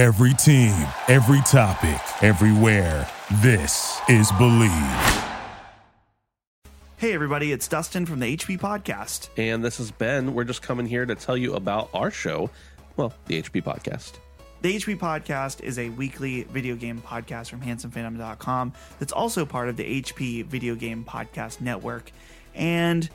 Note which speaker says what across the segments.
Speaker 1: Every team, every topic, everywhere. This is Believe.
Speaker 2: Hey, everybody, it's Dustin from the HP Podcast.
Speaker 3: And this is Ben. We're just coming here to tell you about our show, well, the HP Podcast.
Speaker 2: The HP Podcast is a weekly video game podcast from handsomephantom.com that's also part of the HP Video Game Podcast Network. And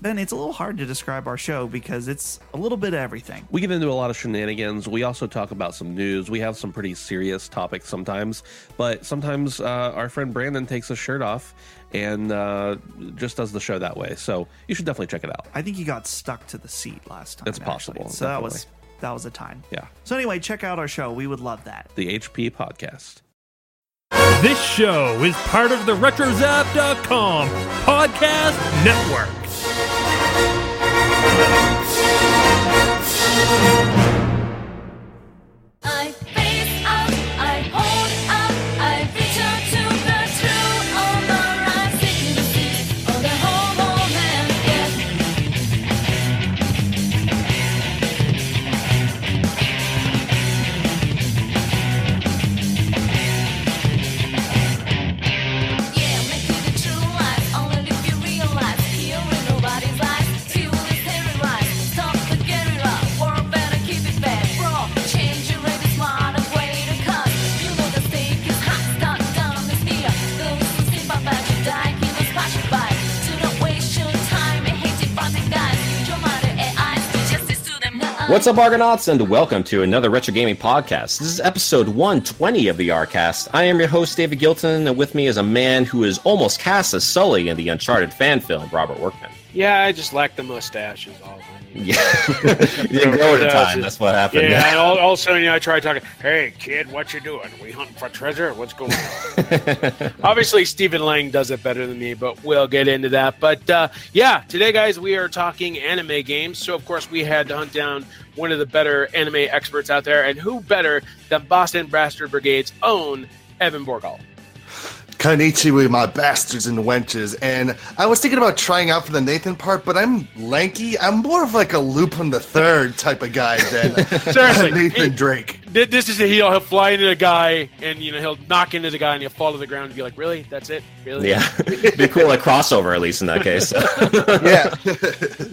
Speaker 2: Ben, it's a little hard to describe our show because it's a little bit of everything.
Speaker 3: We get into a lot of shenanigans. We also talk about some news. We have some pretty serious topics sometimes, but sometimes uh, our friend Brandon takes his shirt off and uh, just does the show that way. So you should definitely check it out.
Speaker 2: I think he got stuck to the seat last time.
Speaker 3: It's possible,
Speaker 2: actually. So that was that was a time.
Speaker 3: Yeah.
Speaker 2: So anyway, check out our show. We would love that.
Speaker 3: The HP Podcast.
Speaker 4: This show is part of the RetroZap.com podcast network.
Speaker 5: What's up, Argonauts, and welcome to another Retro Gaming Podcast. This is episode 120 of the Rcast. I am your host, David Gilton, and with me is a man who is almost cast as Sully in the Uncharted fan film, Robert Workman.
Speaker 6: Yeah, I just lack the mustache. Is all.
Speaker 5: Yeah, you didn't grow at the time. That's what happened.
Speaker 6: Yeah, and all, all of a sudden, you know, I try talking. Hey, kid, what you doing? We hunting for treasure? What's going on? Obviously, Stephen Lang does it better than me, but we'll get into that. But uh, yeah, today, guys, we are talking anime games. So, of course, we had to hunt down one of the better anime experts out there, and who better than Boston Bastard Brigade's own Evan Borgal?
Speaker 7: Konnichiwa, my bastards and wenches. And I was thinking about trying out for the Nathan part, but I'm lanky. I'm more of like a Lupin the Third type of guy than
Speaker 6: Seriously,
Speaker 7: Nathan
Speaker 6: he-
Speaker 7: Drake.
Speaker 6: Th- This is he'll, he'll fly into a guy and you know he'll knock into the guy and he'll fall to the ground and be like, "Really? That's it? Really?
Speaker 5: Yeah, be cool, like crossover at least in that case.
Speaker 7: Yeah.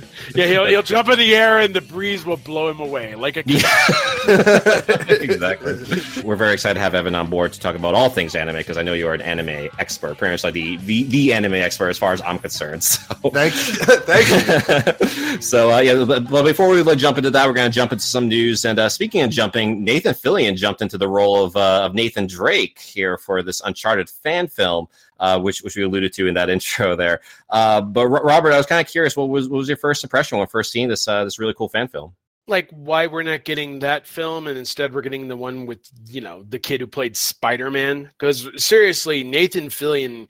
Speaker 6: Yeah, he'll, he'll jump in the air and the breeze will blow him away like a
Speaker 5: exactly. We're very excited to have Evan on board to talk about all things anime because I know you are an anime expert, pretty much like the, the the anime expert as far as I'm concerned. So,
Speaker 7: Thank you. Thank you.
Speaker 5: so uh, yeah, but, but before we jump into that, we're going to jump into some news. And uh, speaking of jumping, Nathan Fillion jumped into the role of uh, of Nathan Drake here for this Uncharted fan film. Uh, which which we alluded to in that intro there, uh, but Ro- Robert, I was kind of curious. What was what was your first impression when first seeing this uh, this really cool fan film?
Speaker 6: like why we're not getting that film and instead we're getting the one with you know the kid who played Spider-Man because seriously Nathan Fillion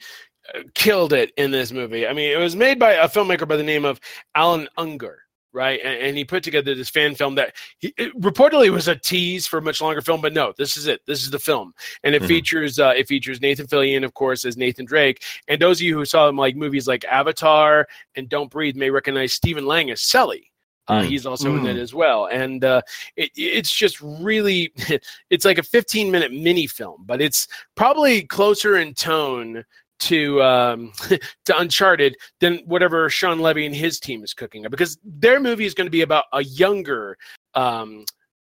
Speaker 6: uh, killed it in this movie. I mean, it was made by a filmmaker by the name of Allan Ungar, right? And, and he put together this fan film that he, it reportedly was a tease for a much longer film, but no, this is it. This is the film, and it
Speaker 5: Mhm.
Speaker 6: features uh, it features Nathan Fillion, of course, as Nathan Drake. And those of you who saw him like movies like Avatar and Don't Breathe may recognize Stephen Lang as Sully. Uh,
Speaker 5: Mm.
Speaker 6: He's also in it as well, and uh, it, it's just really, it's like a 15 minute mini film, but it's probably closer in tone to um, to Uncharted than whatever Shawn Levy and his team is cooking up, because their movie is going to be about a younger um,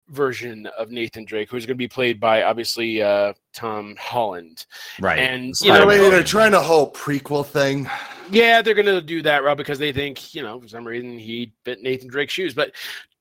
Speaker 6: version of Nathan Drake, who's going to be played by obviously uh, Tom Holland.
Speaker 5: Right,
Speaker 6: And, you
Speaker 7: You know,
Speaker 6: know,
Speaker 7: maybe they're trying a whole prequel thing.
Speaker 6: Yeah, they're going to do that, Rob, because they think, you know, for some reason he fit Nathan Drake's shoes. But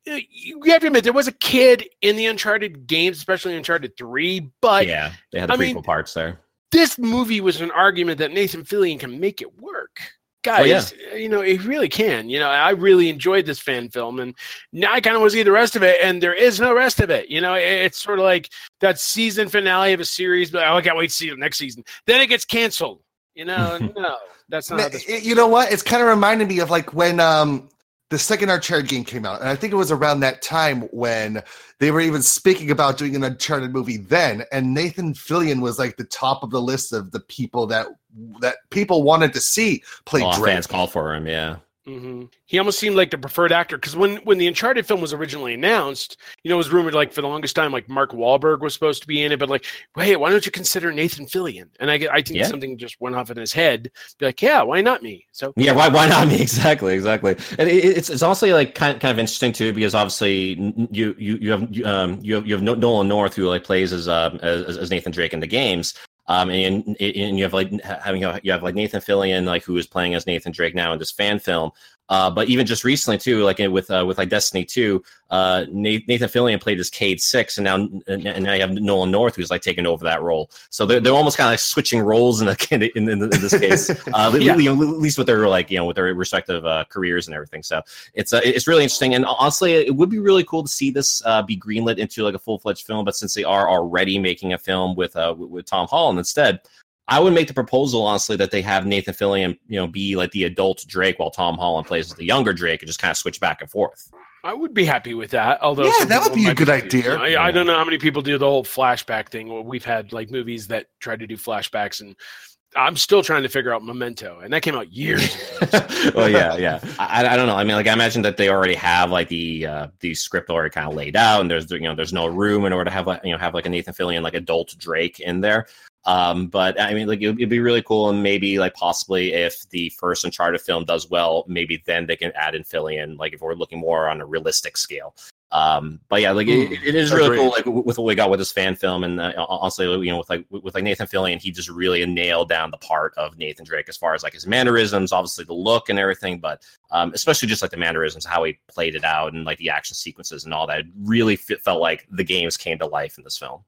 Speaker 6: uh, you have to admit, there was a kid in the Uncharted games, especially Uncharted 3. But
Speaker 5: yeah, they had the
Speaker 6: I
Speaker 5: prequel
Speaker 6: mean,
Speaker 5: parts there.
Speaker 6: This movie was an argument that Nathan Fillion can make it work. Guys,
Speaker 5: yeah.
Speaker 6: you know, he really can. You know, I really enjoyed this fan film, and now I kind of want to see the rest of it, and there is no rest of it. You know, it- it's sort of like that season finale of a series, but oh, I can't wait to see the next season. Then it gets canceled. You know, no, that's not how
Speaker 7: Ma-
Speaker 6: this
Speaker 7: You know what? It's kind of reminding me of like when um the second Uncharted game came out, and I think it was around that time when they were even speaking about doing an Uncharted movie then, and Nathan Fillion was like the top of the list of the people that that people wanted to see play oh,
Speaker 5: A lot
Speaker 7: Drake.
Speaker 5: fans called for him. Yeah.
Speaker 6: Hmm He almost seemed like the preferred actor because when when the Uncharted film was originally announced, you know, it was rumored like for the longest time like Mark Wahlberg was supposed to be in it, but like, hey, why don't you consider Nathan Fillion? And I I think
Speaker 5: Yeah.
Speaker 6: something just went off in his head. Be like, yeah, why not me? So
Speaker 5: Yeah, why why not me? Exactly, exactly. And it, it's it's also like kind kind of interesting too because obviously you you you have you, um you have, you have Nolan North who like plays as um as, as Nathan Drake in the games. Um and and you have like having you have like Nathan Fillion like who is playing as Nathan Drake now in this fan film. Uh, but even just recently too, like with uh, with like Destiny two, uh, Nathan Fillion played as Cayde-6, and now and now you have Nolan North who's like taking over that role. So they're, they're almost kind of like switching roles in, the, in, in, in this case, uh, at-
Speaker 6: Yeah.
Speaker 5: at least with their like you know with their respective uh, careers and everything. So it's uh, it's really interesting, and honestly, it would be really cool to see this uh, be greenlit into like a full fledged film. But since they are already making a film with uh, with, with Tom Holland instead. I would make the proposal honestly that they have Nathan Fillion, you know, be like the adult Drake while Tom Holland plays as the younger Drake and just kind of switch back and forth.
Speaker 6: I would be happy with that. Although
Speaker 7: Yeah, that would be a good
Speaker 6: confused.
Speaker 7: idea.
Speaker 6: I, I don't know how many people do the whole flashback thing. Well, we've had like movies that try to do flashbacks, and I'm still trying to figure out Memento, and that came out years. ago.
Speaker 5: well, yeah, yeah. I, I don't know. I mean, like, I imagine that they already have like the uh, the script already kind of laid out, and there's you know there's no room in order to have like you know have like a Nathan Fillion like adult Drake in there. Um, but I mean, like, it'd, it'd be really cool, and maybe like possibly if the first Uncharted film does well, maybe then they can add in Fillion, like if we're looking more on a realistic scale. Um, but yeah, like it, it is really
Speaker 7: agreed.
Speaker 5: cool, like with what we got with this fan film, and uh, honestly, you know, with like with like Nathan Fillion, he just really nailed down the part of Nathan Drake as far as like his mannerisms, obviously the look and everything, but um, especially just like the mannerisms, how he played it out, and like the action sequences and all that. It really fit, felt like the games came to life in this film.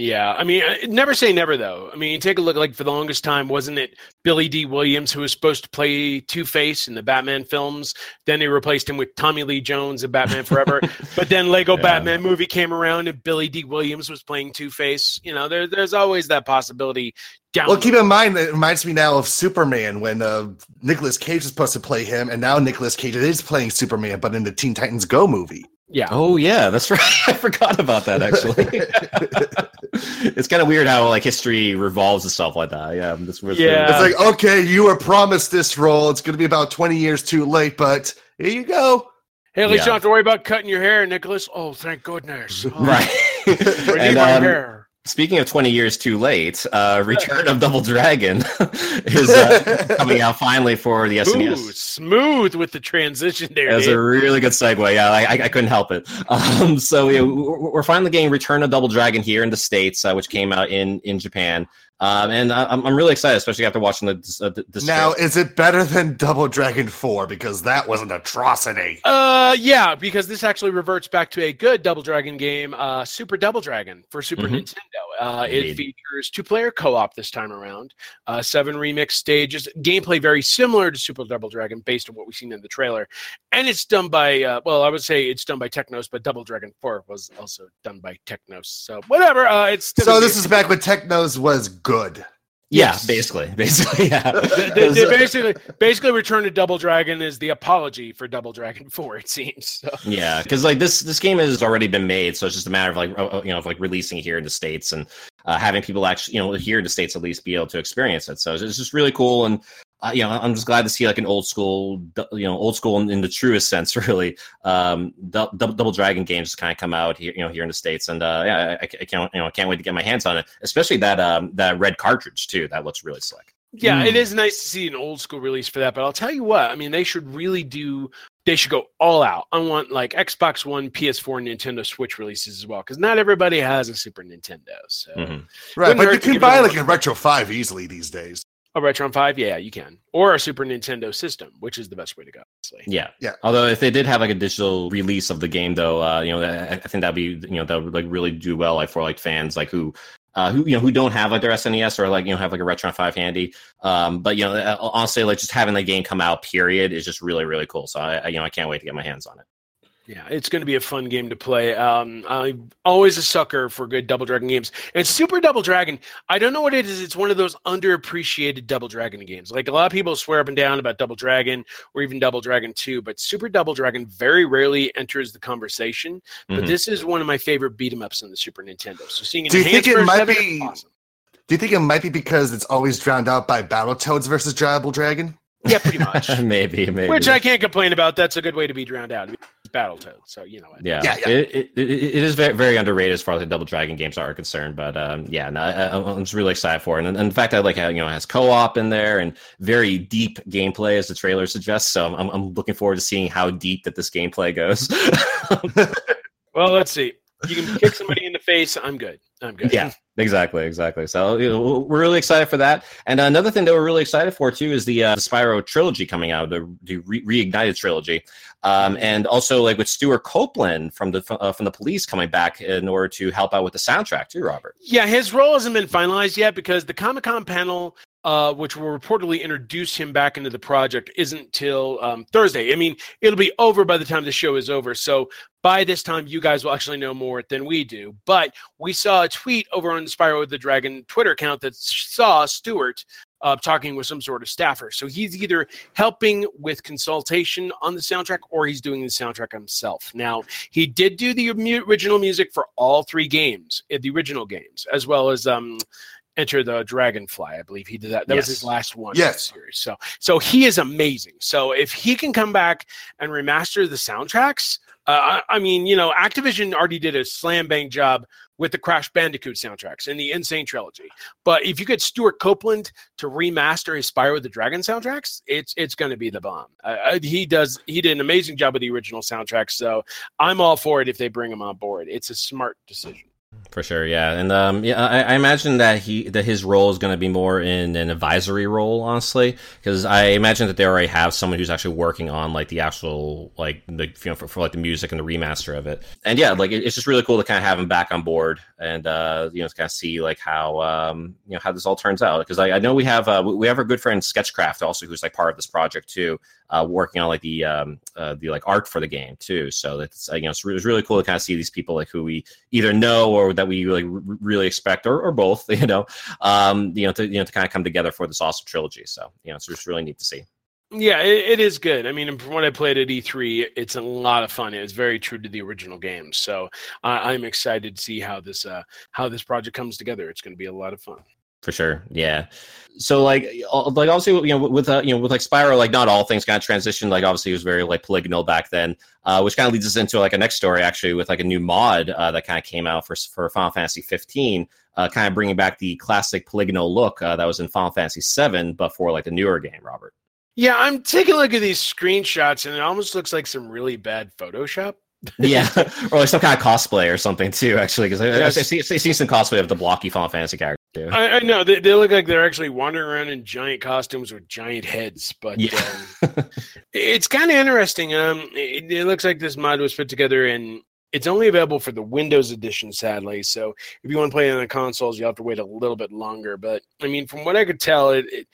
Speaker 6: Yeah, I mean, never say never though. I mean, take a look. Like for the longest time, wasn't it Billy Dee Williams who was supposed to play Two Face in the Batman films? Then they replaced him with Tommy Lee Jones in Batman Forever. but then Lego
Speaker 5: Yeah.
Speaker 6: Batman movie came around and Billy Dee Williams was playing Two Face. You know, there, there's always that possibility. Down
Speaker 7: Well, keep in mind that it reminds me now of Superman when uh, Nicolas Cage was supposed to play him, and now Nicholas Cage is playing Superman, but in the Teen Titans Go movie.
Speaker 6: Yeah.
Speaker 5: Oh yeah, that's right. I forgot about that actually. it's kind of weird how like history revolves and stuff like that. Yeah, that's what's really-
Speaker 6: Yeah.
Speaker 7: It's like, okay, you were promised this role. It's going to be about 20 years too late, but here you go.
Speaker 6: Hey, at least you don't have to worry about cutting your hair, Nicholas. Oh, thank goodness. Oh,
Speaker 5: right.
Speaker 6: I need
Speaker 5: and
Speaker 6: my
Speaker 5: um,
Speaker 6: hair.
Speaker 5: Speaking of 20 years too late, uh, Return of Double Dragon is uh, coming out finally for the SNES.
Speaker 6: smooth with the transition there.
Speaker 5: Was a really good segue. Yeah, I, I, couldn't help it. Um, so yeah, we're finally getting Return of Double Dragon here in the states, uh, which came out in in Japan. Um, and I, I'm I'm really excited, especially after watching the uh, the, the
Speaker 7: Now, is it better than Double Dragon 4? Because that was an atrocity.
Speaker 6: Uh, yeah, because this actually reverts back to a good Double Dragon game, uh, Super Double Dragon for Super
Speaker 5: Mhm.
Speaker 6: Nintendo. Uh, it features two-player co-op this time around, uh, seven remix stages, gameplay very similar to Super Double Dragon based on what we've seen in the trailer, and it's done by, uh, well, I would say it's done by Technos, but Double Dragon 4 was also done by Technos. So whatever, uh, it's
Speaker 7: So this is back when Technos was good.
Speaker 5: Yeah,
Speaker 6: yes.
Speaker 5: basically, basically, yeah.
Speaker 6: They- they- they basically basically Return to Double Dragon is the apology for Double Dragon 4, it seems. So.
Speaker 5: Yeah, because like this this game has already been made, so it's just a matter of like uh, uh, you know of like releasing here in the states and uh, having people actually you know here in the states at least be able to experience it. So it's just really cool, and uh, you know I'm just glad to see like an old school you know old school in, in the truest sense really um dou- double, double dragon games just kind of come out here you know here in the states, and uh, yeah I, I can't you know I can't wait to get my hands on it, especially that um that red cartridge too. That looks really slick.
Speaker 6: Yeah, it
Speaker 5: Mm.
Speaker 6: is nice to see an old school release for that. But I'll tell you what, I mean, they should really do. They should go all out. I want like Xbox One, PS4, Nintendo Switch releases as well, because not everybody has a Super Nintendo. So
Speaker 5: Mhm.
Speaker 7: Right, but you can buy like a Retro 5 easily these days.
Speaker 6: A Retron Five, yeah, you can, or a Super Nintendo system, which is the best way to go. Honestly.
Speaker 5: Yeah,
Speaker 7: Yeah.
Speaker 5: Although if they did have like a digital release of the game, though, uh, you know, I, I think that'd be you know that would like really do well, like for like fans like who. Uh, who you know who don't have like their SNES or like you know have like a Retron Five handy, um, but you know uh, honestly like just having the game come out period is just really really cool. So I, I you know I can't wait to get my hands on it.
Speaker 6: Yeah, it's going to be a fun game to play. Um, I'm always a sucker for good Double Dragon games. And Super Double Dragon, I don't know what it is. It's one of those underappreciated Double Dragon games. Like a lot of people swear up and down about Double Dragon or even Double Dragon 2, but Super Double Dragon very rarely enters the conversation. But
Speaker 5: Mhm.
Speaker 6: this is one of my favorite beat 'em ups on the Super Nintendo. So seeing
Speaker 7: Do you think it might be-
Speaker 6: awesome.
Speaker 7: Do you think it might be because it's always drowned out by Battletoads versus Double Dragon?
Speaker 6: Yeah, pretty much.
Speaker 5: maybe, maybe.
Speaker 6: Which I can't complain about. That's a good way to be drowned out. It's Battletoads, so you know.
Speaker 5: Yeah,
Speaker 7: Yeah, yeah.
Speaker 5: It, it, it, it is very, very underrated as far as the Double Dragon games are concerned. But um, yeah, no, I, I- I'm just really excited for it. And, and in fact, I like how you know it has co-op in there and very deep gameplay, as the trailer suggests. So I'm, I'm looking forward to seeing how deep that this gameplay goes.
Speaker 6: Well, let's see. You can kick somebody in the face. I'm good. I'm good.
Speaker 5: Yeah, exactly, exactly. So you know, we're really excited for that. And another thing that we're really excited for too is the uh, the Spyro trilogy coming out, the, the re- reignited trilogy, um, and also like with Stewart Copeland from the uh, from the Police coming back in order to help out with the soundtrack too, Robert.
Speaker 6: Yeah, his role hasn't been finalized yet because the Comic Con panel, uh, which will reportedly introduce him back into the project, isn't till um, Thursday. I mean, it'll be over by the time the show is over. So by this time, you guys will actually know more than we do. But we saw a tweet over on the Spyro the Dragon Twitter account that saw Stewart uh, talking with some sort of staffer. So he's either helping with consultation on the soundtrack or he's doing the soundtrack himself. Now, he did do the original music for all three games, uh, the original games, as well as um, Enter the Dragonfly. I believe he did that. That was his last one.
Speaker 7: Yes.
Speaker 6: series. So, so he is amazing. So if he can come back and remaster the soundtracks, uh, I, I mean, you know, Activision already did a slam bang job with the Crash Bandicoot soundtracks and the N. Sane trilogy. But if you get Stewart Copeland to remaster his Spyro the Dragon soundtracks, it's it's going to be the bomb. Uh, he does he did an amazing job with the original soundtracks, so I'm all for it if they bring him on board. It's a smart decision.
Speaker 5: For sure, yeah, and um, yeah, I, I imagine that he that his role is going to be more in an advisory role, honestly, because I imagine that they already have someone who's actually working on like the actual like the you know for, for like the music and the remaster of it, and yeah, like it, it's just really cool to kind of have him back on board and uh, you know kind of see like how um you know how this all turns out. Because I, I know we have uh, we we have our good friend Sketchcraft also who's like part of this project too, uh, working on like the um uh, the like art for the game too, so that's uh, you know it's, re- it's really cool to kind of see these people like who we either know or that we really really expect or, or both you know um you know to you know to kind of come together for this awesome trilogy so you know it's just really neat to see
Speaker 6: Yeah, it, it is good. I mean, from what I played at E3, it's a lot of fun. It's very true to the original games, so I I'm excited to see how this uh, how this project comes together. It's going to be a lot of fun.
Speaker 5: For sure yeah so like uh, like obviously you know with uh, you know with like Spyro like not all things kind of transitioned like obviously it was very like polygonal back then uh which kind of leads us into like a next story actually with like a new mod uh, that kind of came out for for Final Fantasy 15 uh kind of bringing back the classic polygonal look uh, that was in Final Fantasy 7 but for like the newer game Robert
Speaker 6: Yeah, I'm taking a look at these screenshots, and it almost looks like some really bad Photoshop.
Speaker 5: Yeah, or like some kind of cosplay or something too. Actually, because I, see, I see some cosplay of the blocky Final Fantasy character. Too.
Speaker 6: I, I know they, they look like they're actually wandering around in giant costumes with giant heads, but
Speaker 5: Yeah.
Speaker 6: um, it's kind of interesting. Um, it, it looks like this mod was put together and it's only available for the Windows edition, sadly. So if you want to play it on the consoles, you have to wait a little bit longer. But I mean, from what I could tell, it, it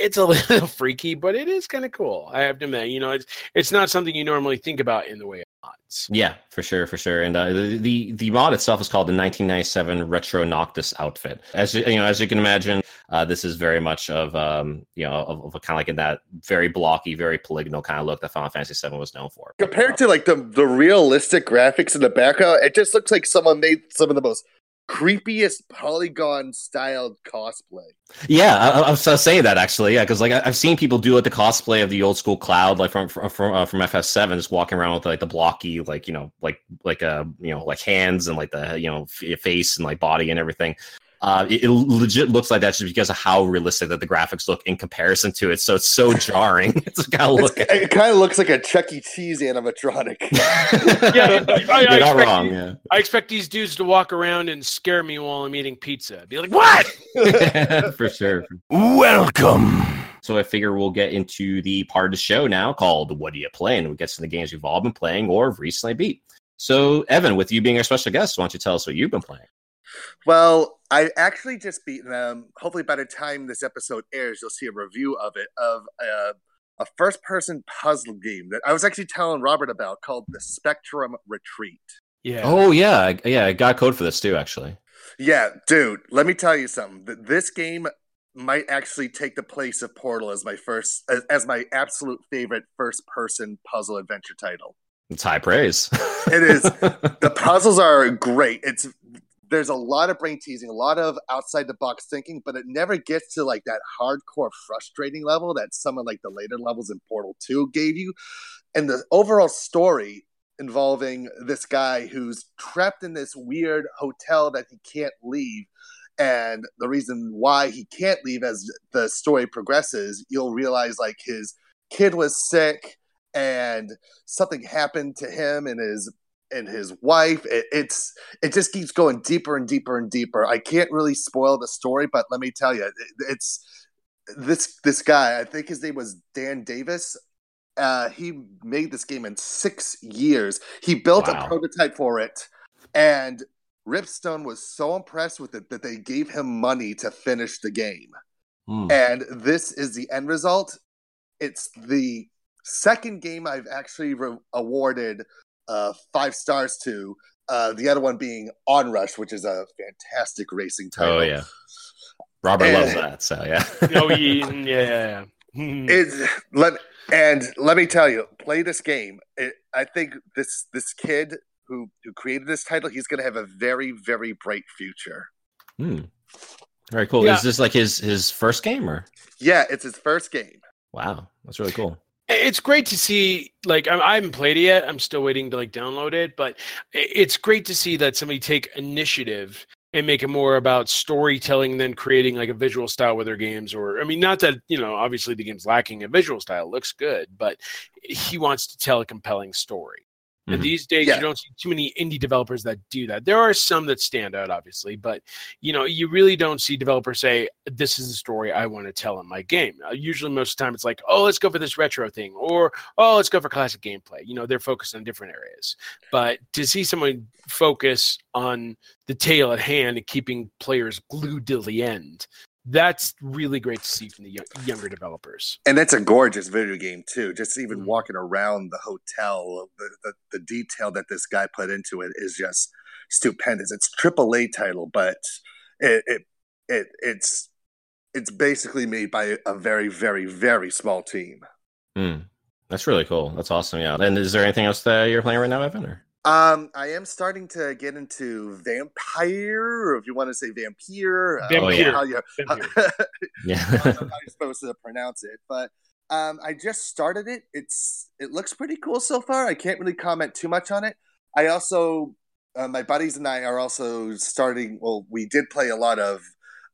Speaker 6: it's a little freaky, but it is kind of cool. I have to admit, you know, it's it's not something you normally think about in the way of mods.
Speaker 5: Yeah, for sure, for sure. And uh, the, the the mod itself is called the 1997 Retro Noctis outfit. As you, you know, as you can imagine, uh, this is very much of um, you know of, of a kind of like in that very blocky, very polygonal kind of look that Final Fantasy 7 was known for.
Speaker 8: Compared to like the the realistic graphics in the background, it just looks like someone made some of the most creepiest polygon styled cosplay.
Speaker 5: Yeah, I, I was saying that actually. Yeah, because like I, I've seen people do like the cosplay of the old school Cloud, like from from from, uh, from FF7, just walking around with like the blocky, like you know, like like uh you know, like hands and like the you know face and like body and everything. Uh, it, it legit looks like that just because of how realistic that the graphics look in comparison to it. So it's so jarring. it's kind of
Speaker 8: It's-
Speaker 5: look
Speaker 8: it kind of looks like a Chuck E. Cheese animatronic.
Speaker 6: Yeah, I- I- I
Speaker 5: You're not wrong.
Speaker 6: you-
Speaker 5: Yeah.
Speaker 6: I expect these dudes to walk around and scare me while I'm eating pizza. Be like, "What?"
Speaker 5: for sure.
Speaker 1: Welcome.
Speaker 5: So I figure we'll get into the part of the show now called "What Do You Play?" and we get to the games we've all been playing or recently beat. So Evan, with you being our special guest, why don't you tell us what you've been playing?
Speaker 8: Well, I actually just beaten them. Hopefully, by the time this episode airs, you'll see a review of it of a, a first-person puzzle game that I was actually telling Robert about called the Spectrum Retreat.
Speaker 6: Yeah.
Speaker 5: Oh yeah, I- yeah, I got code for this too, actually.
Speaker 8: Yeah, dude, let me tell you something. This game might actually take the place of Portal as my first, as, as my absolute favorite first-person puzzle adventure title.
Speaker 5: It's high praise.
Speaker 8: It is. the puzzles are great. It's there's a lot of brain teasing, a lot of outside the box thinking, but it never gets to like that hardcore frustrating level that some of like the later levels in Portal 2 gave you. And the overall story involving this guy who's trapped in this weird hotel that he can't leave. And the reason why he can't leave as the story progresses, you'll realize like his kid was sick and something happened to him and his and his wife it, it's it just keeps going deeper and deeper and deeper i can't really spoil the story but let me tell you it, it's this this guy i think his name was dan davis uh he made this game in six years he built
Speaker 5: Wow.
Speaker 8: a prototype for it and ripstone was so impressed with it that they gave him money to finish the game
Speaker 5: Hmm.
Speaker 8: and this is the end result. It's the second game I've actually re- awarded uh, five stars to. Uh, the other one being Onrush, which is a fantastic racing title.
Speaker 5: Oh yeah, Robert
Speaker 8: And-
Speaker 5: loves that. So yeah.
Speaker 6: No, yeah, yeah, yeah. Hmm.
Speaker 8: It's let and let me tell you, play this game. It, I think this this kid who who created this title, he's going to have a very very bright future.
Speaker 5: Hmm. Very cool.
Speaker 6: Yeah.
Speaker 5: Is this like his his first game or?
Speaker 8: Yeah, it's his first game.
Speaker 5: Wow, that's really cool.
Speaker 6: It's great to see like I, haven't played it yet. I'm still waiting to like download it but it's great to see that somebody take initiative and make it more about storytelling than creating like a visual style with their games or i mean not that you know obviously the game's lacking a visual style looks good but he wants to tell a compelling story and
Speaker 5: Mhm.
Speaker 6: these days
Speaker 8: Yeah.
Speaker 6: you don't see too many indie developers that do that there are some that stand out obviously but you know you really don't see developers say this is the story i want to tell in my game uh, usually most of the time it's like oh let's go for this retro thing or oh let's go for classic gameplay you know they're focused on different areas but to see someone focus on the tale at hand and keeping players glued to the end that's really great to see from the younger developers
Speaker 8: and that's a gorgeous video game too. Just even
Speaker 6: Mhm.
Speaker 8: walking around the hotel, the, the the detail that this guy put into it is just stupendous. It's triple A title, but it, it it it's it's basically made by a very very very small team.
Speaker 5: Hmm. That's really cool. That's awesome. Yeah. And is there anything else that you're playing right now, Evan? Or?
Speaker 8: Um, I am starting to get into vampire, or if you want to say vampire, uh,
Speaker 6: Vampire.
Speaker 8: how you-. I
Speaker 5: Yeah.
Speaker 8: how you're supposed to pronounce it, but um, I just started it. It's it looks pretty cool so far. I can't really comment too much on it. I also, uh, my buddies and I are also starting. Well, we did play a lot of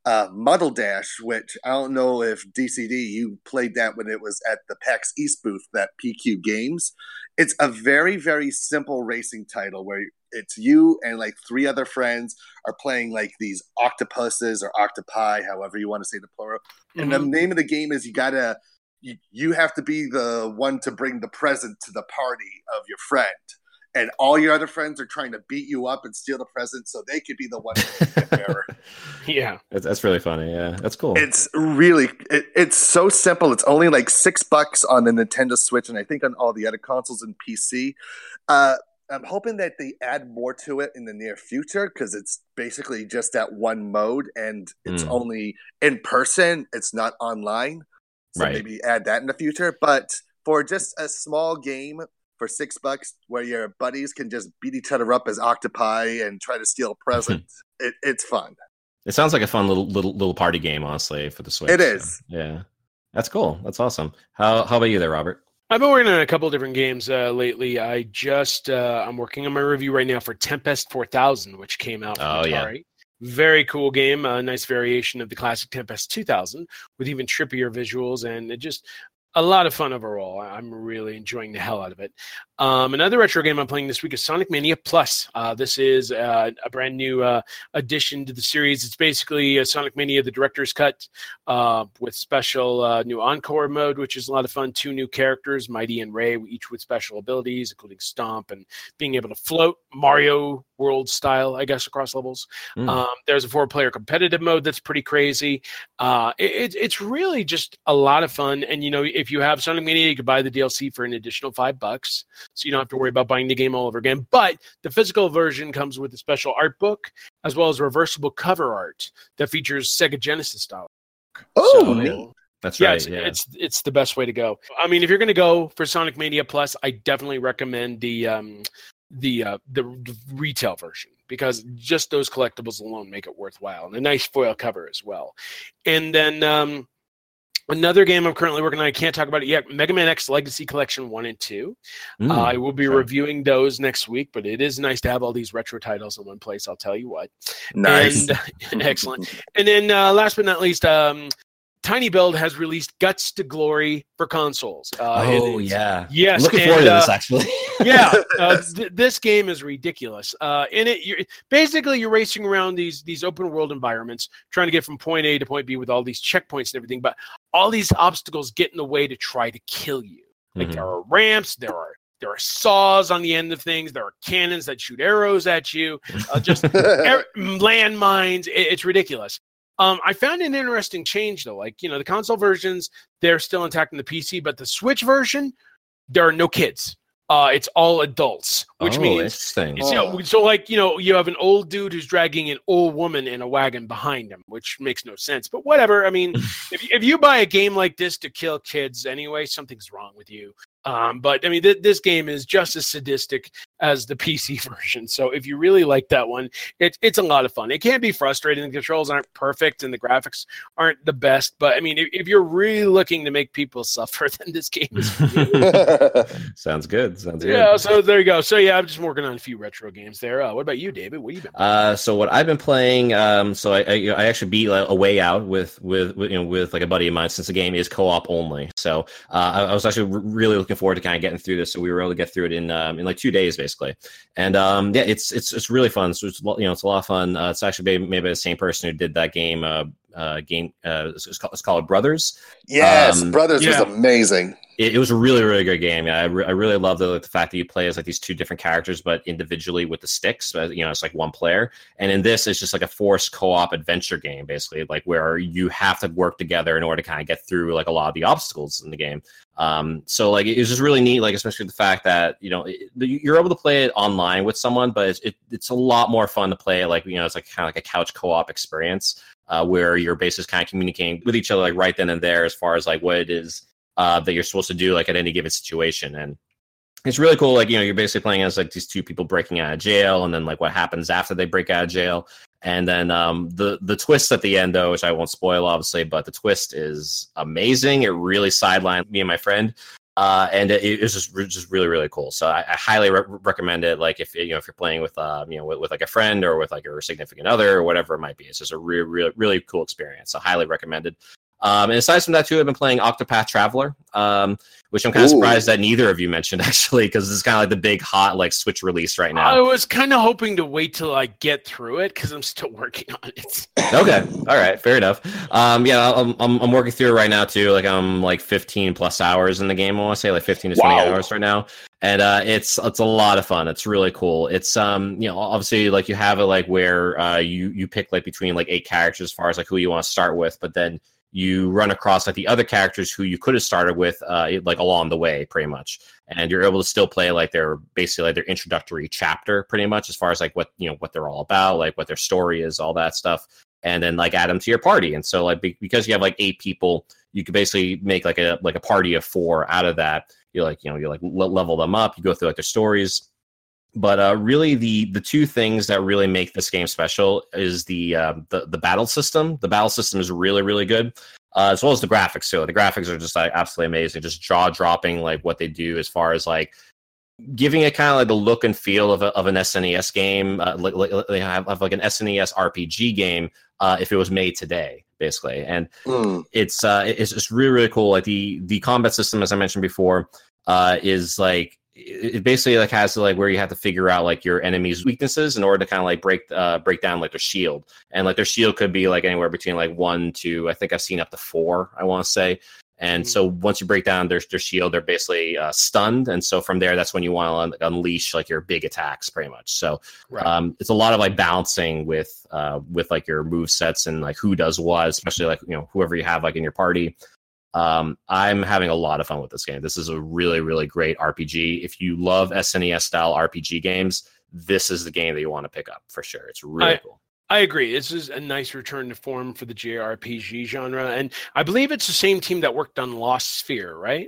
Speaker 8: uh, Muddle Dash, which I don't know if DCD you played that when it was at the PAX East booth, that PQ Games. It's a very very simple racing title where it's you and like three other friends are playing like these octopuses or octopi, however you want to say the plural. And the
Speaker 6: Mhm.
Speaker 8: name of the game is you gotta you, you have to be the one to bring the present to the party of your friend. And all your other friends are trying to beat you up and steal the present so they could be the one to
Speaker 6: yeah
Speaker 5: That's, that's really funny. Yeah. That's cool.
Speaker 8: It's really it, it's so simple. It's only like six bucks on the Nintendo Switch and I think on all the other consoles and PC. Uh, I'm hoping that they add more to it in the near future because it's basically just that one mode and it's
Speaker 5: Mm.
Speaker 8: only in person. It's not online. So
Speaker 5: Right.
Speaker 8: maybe add that in the future. But for just a small game for six bucks where your buddies can just beat each other up as octopi and try to steal a present, it, it's fun.
Speaker 5: It sounds like a fun little little little party game, honestly, for the Switch.
Speaker 8: It is.
Speaker 5: so, yeah. That's cool. That's awesome. How how about you there, Robert?
Speaker 6: I've been working on a couple different games uh, lately. I just uh, I'm working on my review right now for Tempest 4000, which came out from
Speaker 5: Oh, yeah.
Speaker 6: Very cool game, a nice variation of the classic Tempest 2000 with even trippier visuals and it just a lot of fun overall. I'm really enjoying the hell out of it. Um, another retro game I'm playing this week is Sonic Mania Plus. Uh, this is uh, a brand new uh, addition to the series. It's basically a Sonic Mania, the director's cut, uh, with special uh, new encore mode, which is a lot of fun. Two new characters, Mighty and Ray, each with special abilities, including Stomp and being able to float Mario World style, I guess, across levels.
Speaker 5: Mm.
Speaker 6: Um, there's a four-player competitive mode that's pretty crazy. Uh, it, it- it's really just a lot of fun. And you know, if you have Sonic Mania, you can buy the DLC for an additional five bucks, so you don't have to worry about buying the game all over again. But the physical version comes with a special art book as well as reversible cover art that features Sega Genesis style.
Speaker 8: Oh,
Speaker 6: So-
Speaker 8: neat.
Speaker 5: That's
Speaker 6: yeah,
Speaker 5: right.
Speaker 6: it's,
Speaker 5: yeah.
Speaker 6: it's it's the best way to go. I mean, if you're going to go for Sonic Mania Plus, I definitely recommend the um, the uh, the the retail version because just those collectibles alone make it worthwhile and a nice foil cover as well. And then um, another game I'm currently working on, I can't talk about it yet. Mega Man X Legacy Collection One and Two.
Speaker 5: Mm,
Speaker 6: Uh, I will be
Speaker 5: okay.
Speaker 6: reviewing those next week, but it is nice to have all these retro titles in one place. I'll tell you what.
Speaker 8: Nice.
Speaker 6: And, excellent. And then uh, last but not least, um, Tiny Build has released Guts and Glory for consoles. Uh,
Speaker 5: oh yeah.
Speaker 6: Yes.
Speaker 5: Looking
Speaker 6: and,
Speaker 5: forward to this
Speaker 6: uh,
Speaker 5: actually.
Speaker 6: yeah, uh, th- this game is ridiculous. Uh, in it, you're basically you're racing around these these open world environments, trying to get from point A to point B with all these checkpoints and everything. But all these obstacles get in the way to try to kill you. Like
Speaker 5: Mhm.
Speaker 6: there are ramps, there are there are saws on the end of things, there are cannons that shoot arrows at you, uh, just er- landmines. It- it's ridiculous. Um, I found an interesting change though. Like you know, the console versions they're still intact in the PC, but the Switch version there are no kids. Uh, it's all adults, which
Speaker 5: oh,
Speaker 6: means it's, you know, so like you know you have an old dude who's dragging an old woman in a wagon behind him, which makes no sense. But whatever. I mean, if if you buy a game like this to kill kids anyway, something's wrong with you. Um, but I mean, th- this game is just as sadistic as the PC version. So if you really like that one, it's it's a lot of fun. It can be frustrating. The controls aren't perfect and the graphics aren't the best. But I mean, if, if you're really looking to make people suffer, then this game is.
Speaker 5: Sounds good. Sounds good.
Speaker 6: yeah. So there you go. So yeah, I'm just working on a few retro games there. Uh, what about you, David? What have you been?
Speaker 5: Uh, so what I've been playing, um, so I, I, you know, I actually beat like, a way out with, with with you know with like a buddy of mine since the game is co-op only. So uh, I, I was actually really looking forward to kind of getting through this. So we were able to get through it in um, in like two days basically, and um, yeah, it's it's it's really fun. So it's you know it's a lot of fun. Uh, it's actually made, made by the same person who did that game. Uh, uh, game uh, it's, it's called, it's called Brothers.
Speaker 8: yes,
Speaker 5: Um,
Speaker 8: Brothers
Speaker 6: yeah.
Speaker 8: was amazing.
Speaker 5: it, it was a really really good game yeah, I, re- I really love the, the fact that you play as like these two different characters but individually with the sticks uh, you know it's like one player and in this it's just like a forced co-op adventure game basically like where you have to work together in order to kind of get through like a lot of the obstacles in the game um so like it was just really neat like especially the fact that you know it, you're able to play it online with someone but it's, it, it's a lot more fun to play like you know it's like kind of like a couch co-op experience uh, where you're basically kind of communicating with each other like right then and there as far as like what it is uh, that you're supposed to do like at any given situation. And it's really cool like you know you're basically playing as like these two people breaking out of jail and then like what happens after they break out of jail and then um the the twist at the end though which i won't spoil obviously but the twist is amazing it really sidelined me and my friend uh, and it, was just just really really cool. So I, I highly re- recommend it. Like if you know if you're playing with uh, you know with, with like a friend or with like your significant other or whatever it might be, it's just a really really really cool experience. So highly recommended. Um, and aside from that too, I've been playing Octopath Traveler, um, which I'm kind of surprised that neither of you mentioned actually, because it's kind of like the big hot like Switch release right now.
Speaker 6: I was kind of hoping to wait till I get through it because I'm still working on it.
Speaker 5: okay, all right, fair enough. Um, yeah, I'm, I'm I'm working through it right now too. Like I'm like 15 plus hours in the game. I want to say like 15 to 20
Speaker 8: Wow.
Speaker 5: hours right now, and uh, it's it's a lot of fun. It's really cool. It's um you know obviously like you have it like where uh you you pick like between like eight characters as far as like who you want to start with, but then you run across like the other characters who you could have started with uh like along the way pretty much. And you're able to still play like their basically like their introductory chapter pretty much as far as like what you know what they're all about like what their story is all that stuff. And then like add them to your party. And so like be- because you have like eight people you could basically make like a like a party of four out of that. You're like you know you like le- level them up. You go through like their stories but uh, really the the two things that really make this game special is the uh, the the battle system. The battle system is really really good, uh, as well as the graphics too. The graphics are just like absolutely amazing, just jaw dropping like what they do as far as like giving it kind of like the look and feel of, a, of an SNES game. Uh, like, like they have, have like an SNES RPG game uh, if it was made today, basically. And
Speaker 8: Mm.
Speaker 5: it's uh it's just really really cool like the the combat system as i mentioned before uh is like it basically like has to like where you have to figure out like your enemy's weaknesses in order to kind of like break uh break down like their shield and like their shield could be like anywhere between like one to i think i've seen up to four i want to say and
Speaker 6: Mhm.
Speaker 5: so once you break down their, their shield they're basically uh, stunned and so from there that's when you want to unleash like your big attacks pretty much so
Speaker 6: Right.
Speaker 5: um, it's a lot of like balancing with uh, with like your move sets and like who does what, especially like you know whoever you have like in your party. Um, I'm having a lot of fun with this game. This is a really really great RPG. If you love SNES style RPG games, this is the game that you want to pick up for sure. It's really
Speaker 6: I-
Speaker 5: cool.
Speaker 6: I agree. This is a nice return to form for the JRPG genre, and I believe it's the same team that worked on Lost Sphear, right?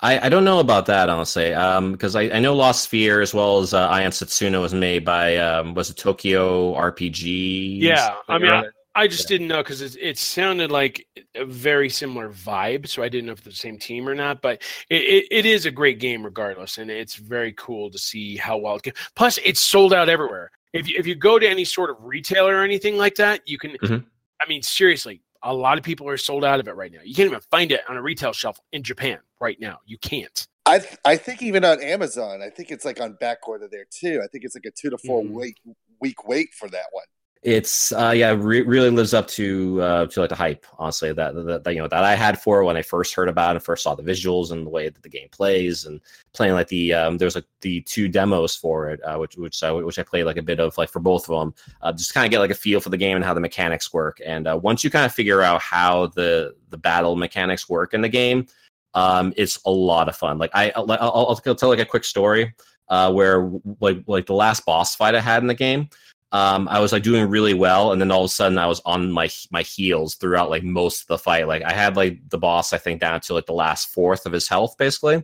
Speaker 5: I, I don't know about that honestly, because I, I know Lost Sphear as well as uh, I Am Setsuna was made by um, was it Tokyo RPG?
Speaker 6: Yeah, I mean, I. I just didn't know because it, it sounded like a very similar vibe, so I didn't know if it's the same team or not. But it, it, it is a great game regardless, and it's very cool to see how well it can. Plus, it's sold out everywhere. If you, if you go to any sort of retailer or anything like that, you can.
Speaker 5: Mhm.
Speaker 6: I mean, seriously, a lot of people are sold out of it right now. You can't even find it on a retail shelf in Japan right now. You can't.
Speaker 8: I th- I think even on Amazon, I think it's like on back order there too. I think it's like a two to 4
Speaker 6: Mhm.
Speaker 8: week week wait for that one.
Speaker 5: It's uh yeah re- really lives up to uh to like the hype honestly that, that that you know that i had for when i first heard about it first saw the visuals and the way that the game plays and playing like the um there's like the two demos for it uh which which i which i played like a bit of like for both of them uh just kind of get like a feel for the game and how the mechanics work. And uh, once you kind of figure out how the the battle mechanics work in the game um it's a lot of fun. Like i i'll, I'll, I'll tell like a quick story uh where like like the last boss fight i had in the game um, I was like doing really well, and then all of a sudden I was on my my heels throughout like most of the fight. Like I had like the boss, I think, down to like the last fourth of his health, basically,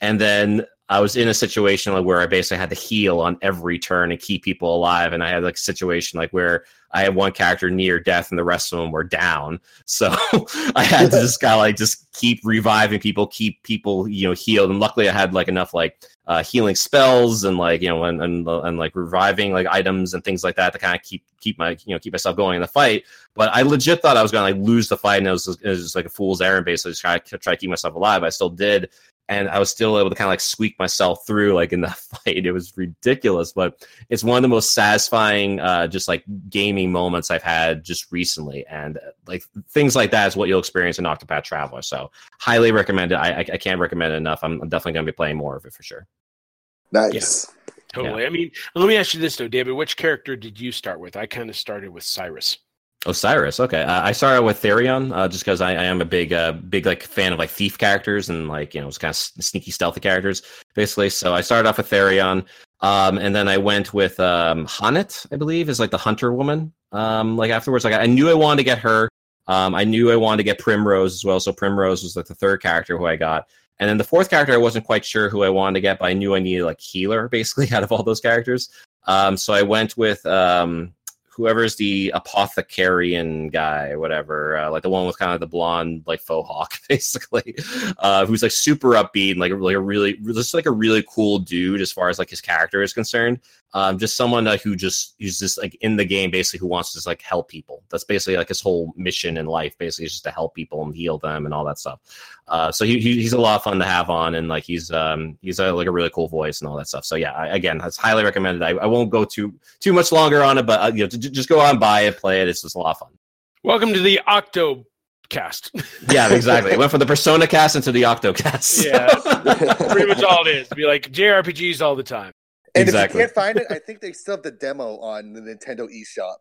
Speaker 5: and then I was in a situation where I basically had to heal on every turn and keep people alive, and I had like a situation like where I had one character near death and the rest of them were down, so I had to just kind of like just keep reviving people, keep people you know healed, and luckily I had like enough like uh, healing spells and like you know and, and and like reviving like items and things like that to kind of keep keep my you know keep myself going in the fight. But I legit thought I was gonna like lose the fight and it was, it was just like a fool's errand basically just try try to keep myself alive. I still did. And I was still able to kind of like squeak myself through like in the fight. It was ridiculous, but it's one of the most satisfying, uh, just like gaming moments I've had just recently. And uh, like things like that is what you'll experience in Octopath Traveler. So highly recommend it. I, I, I can't recommend it enough. I'm definitely going to be playing more of it for sure.
Speaker 8: Nice.
Speaker 6: Totally. I mean, let me ask you this though, David. Which character did you start with? I kind of started with Cyrus.
Speaker 5: Osiris. Okay, uh, I started with Therion uh, just because I, I am a big, uh, big like fan of like thief characters and like you know, kind of sneaky, stealthy characters basically. So I started off with Therion, um, and then I went with um, H'aanit, I believe, is like the hunter woman. Um, like afterwards, like I knew I wanted to get her. Um, I knew I wanted to get Primrose as well. So Primrose was like the third character who I got. And then the fourth character, I wasn't quite sure who I wanted to get, but I knew I needed like healer basically out of all those characters. Um, so I went with um, whoever's the apothecarian guy, whatever, uh, like the one with kind of the blonde, like faux hawk, basically, uh, who's like super upbeat and like, like a really, just like a really cool dude as far as like his character is concerned. Um, just someone uh, who just who's just like in the game, basically, who wants to just like help people. That's basically like his whole mission in life, basically, is just to help people and heal them and all that stuff. Uh, so he, he he's a lot of fun to have on, and like he's um he's a, like a really cool voice and all that stuff. So yeah, I, again, that's highly recommended. I, I won't go too too much longer on it, but uh, you know, j- just go on by it, play it. It's just a lot of fun.
Speaker 6: Welcome to the Octo cast.
Speaker 5: Yeah, exactly. it went from the Persona cast into the Octocast.
Speaker 6: yeah, pretty much all it is. Be like JRPGs all the time.
Speaker 8: And
Speaker 5: Exactly.
Speaker 8: if you can't find it, I think they still have the demo on the Nintendo eShop.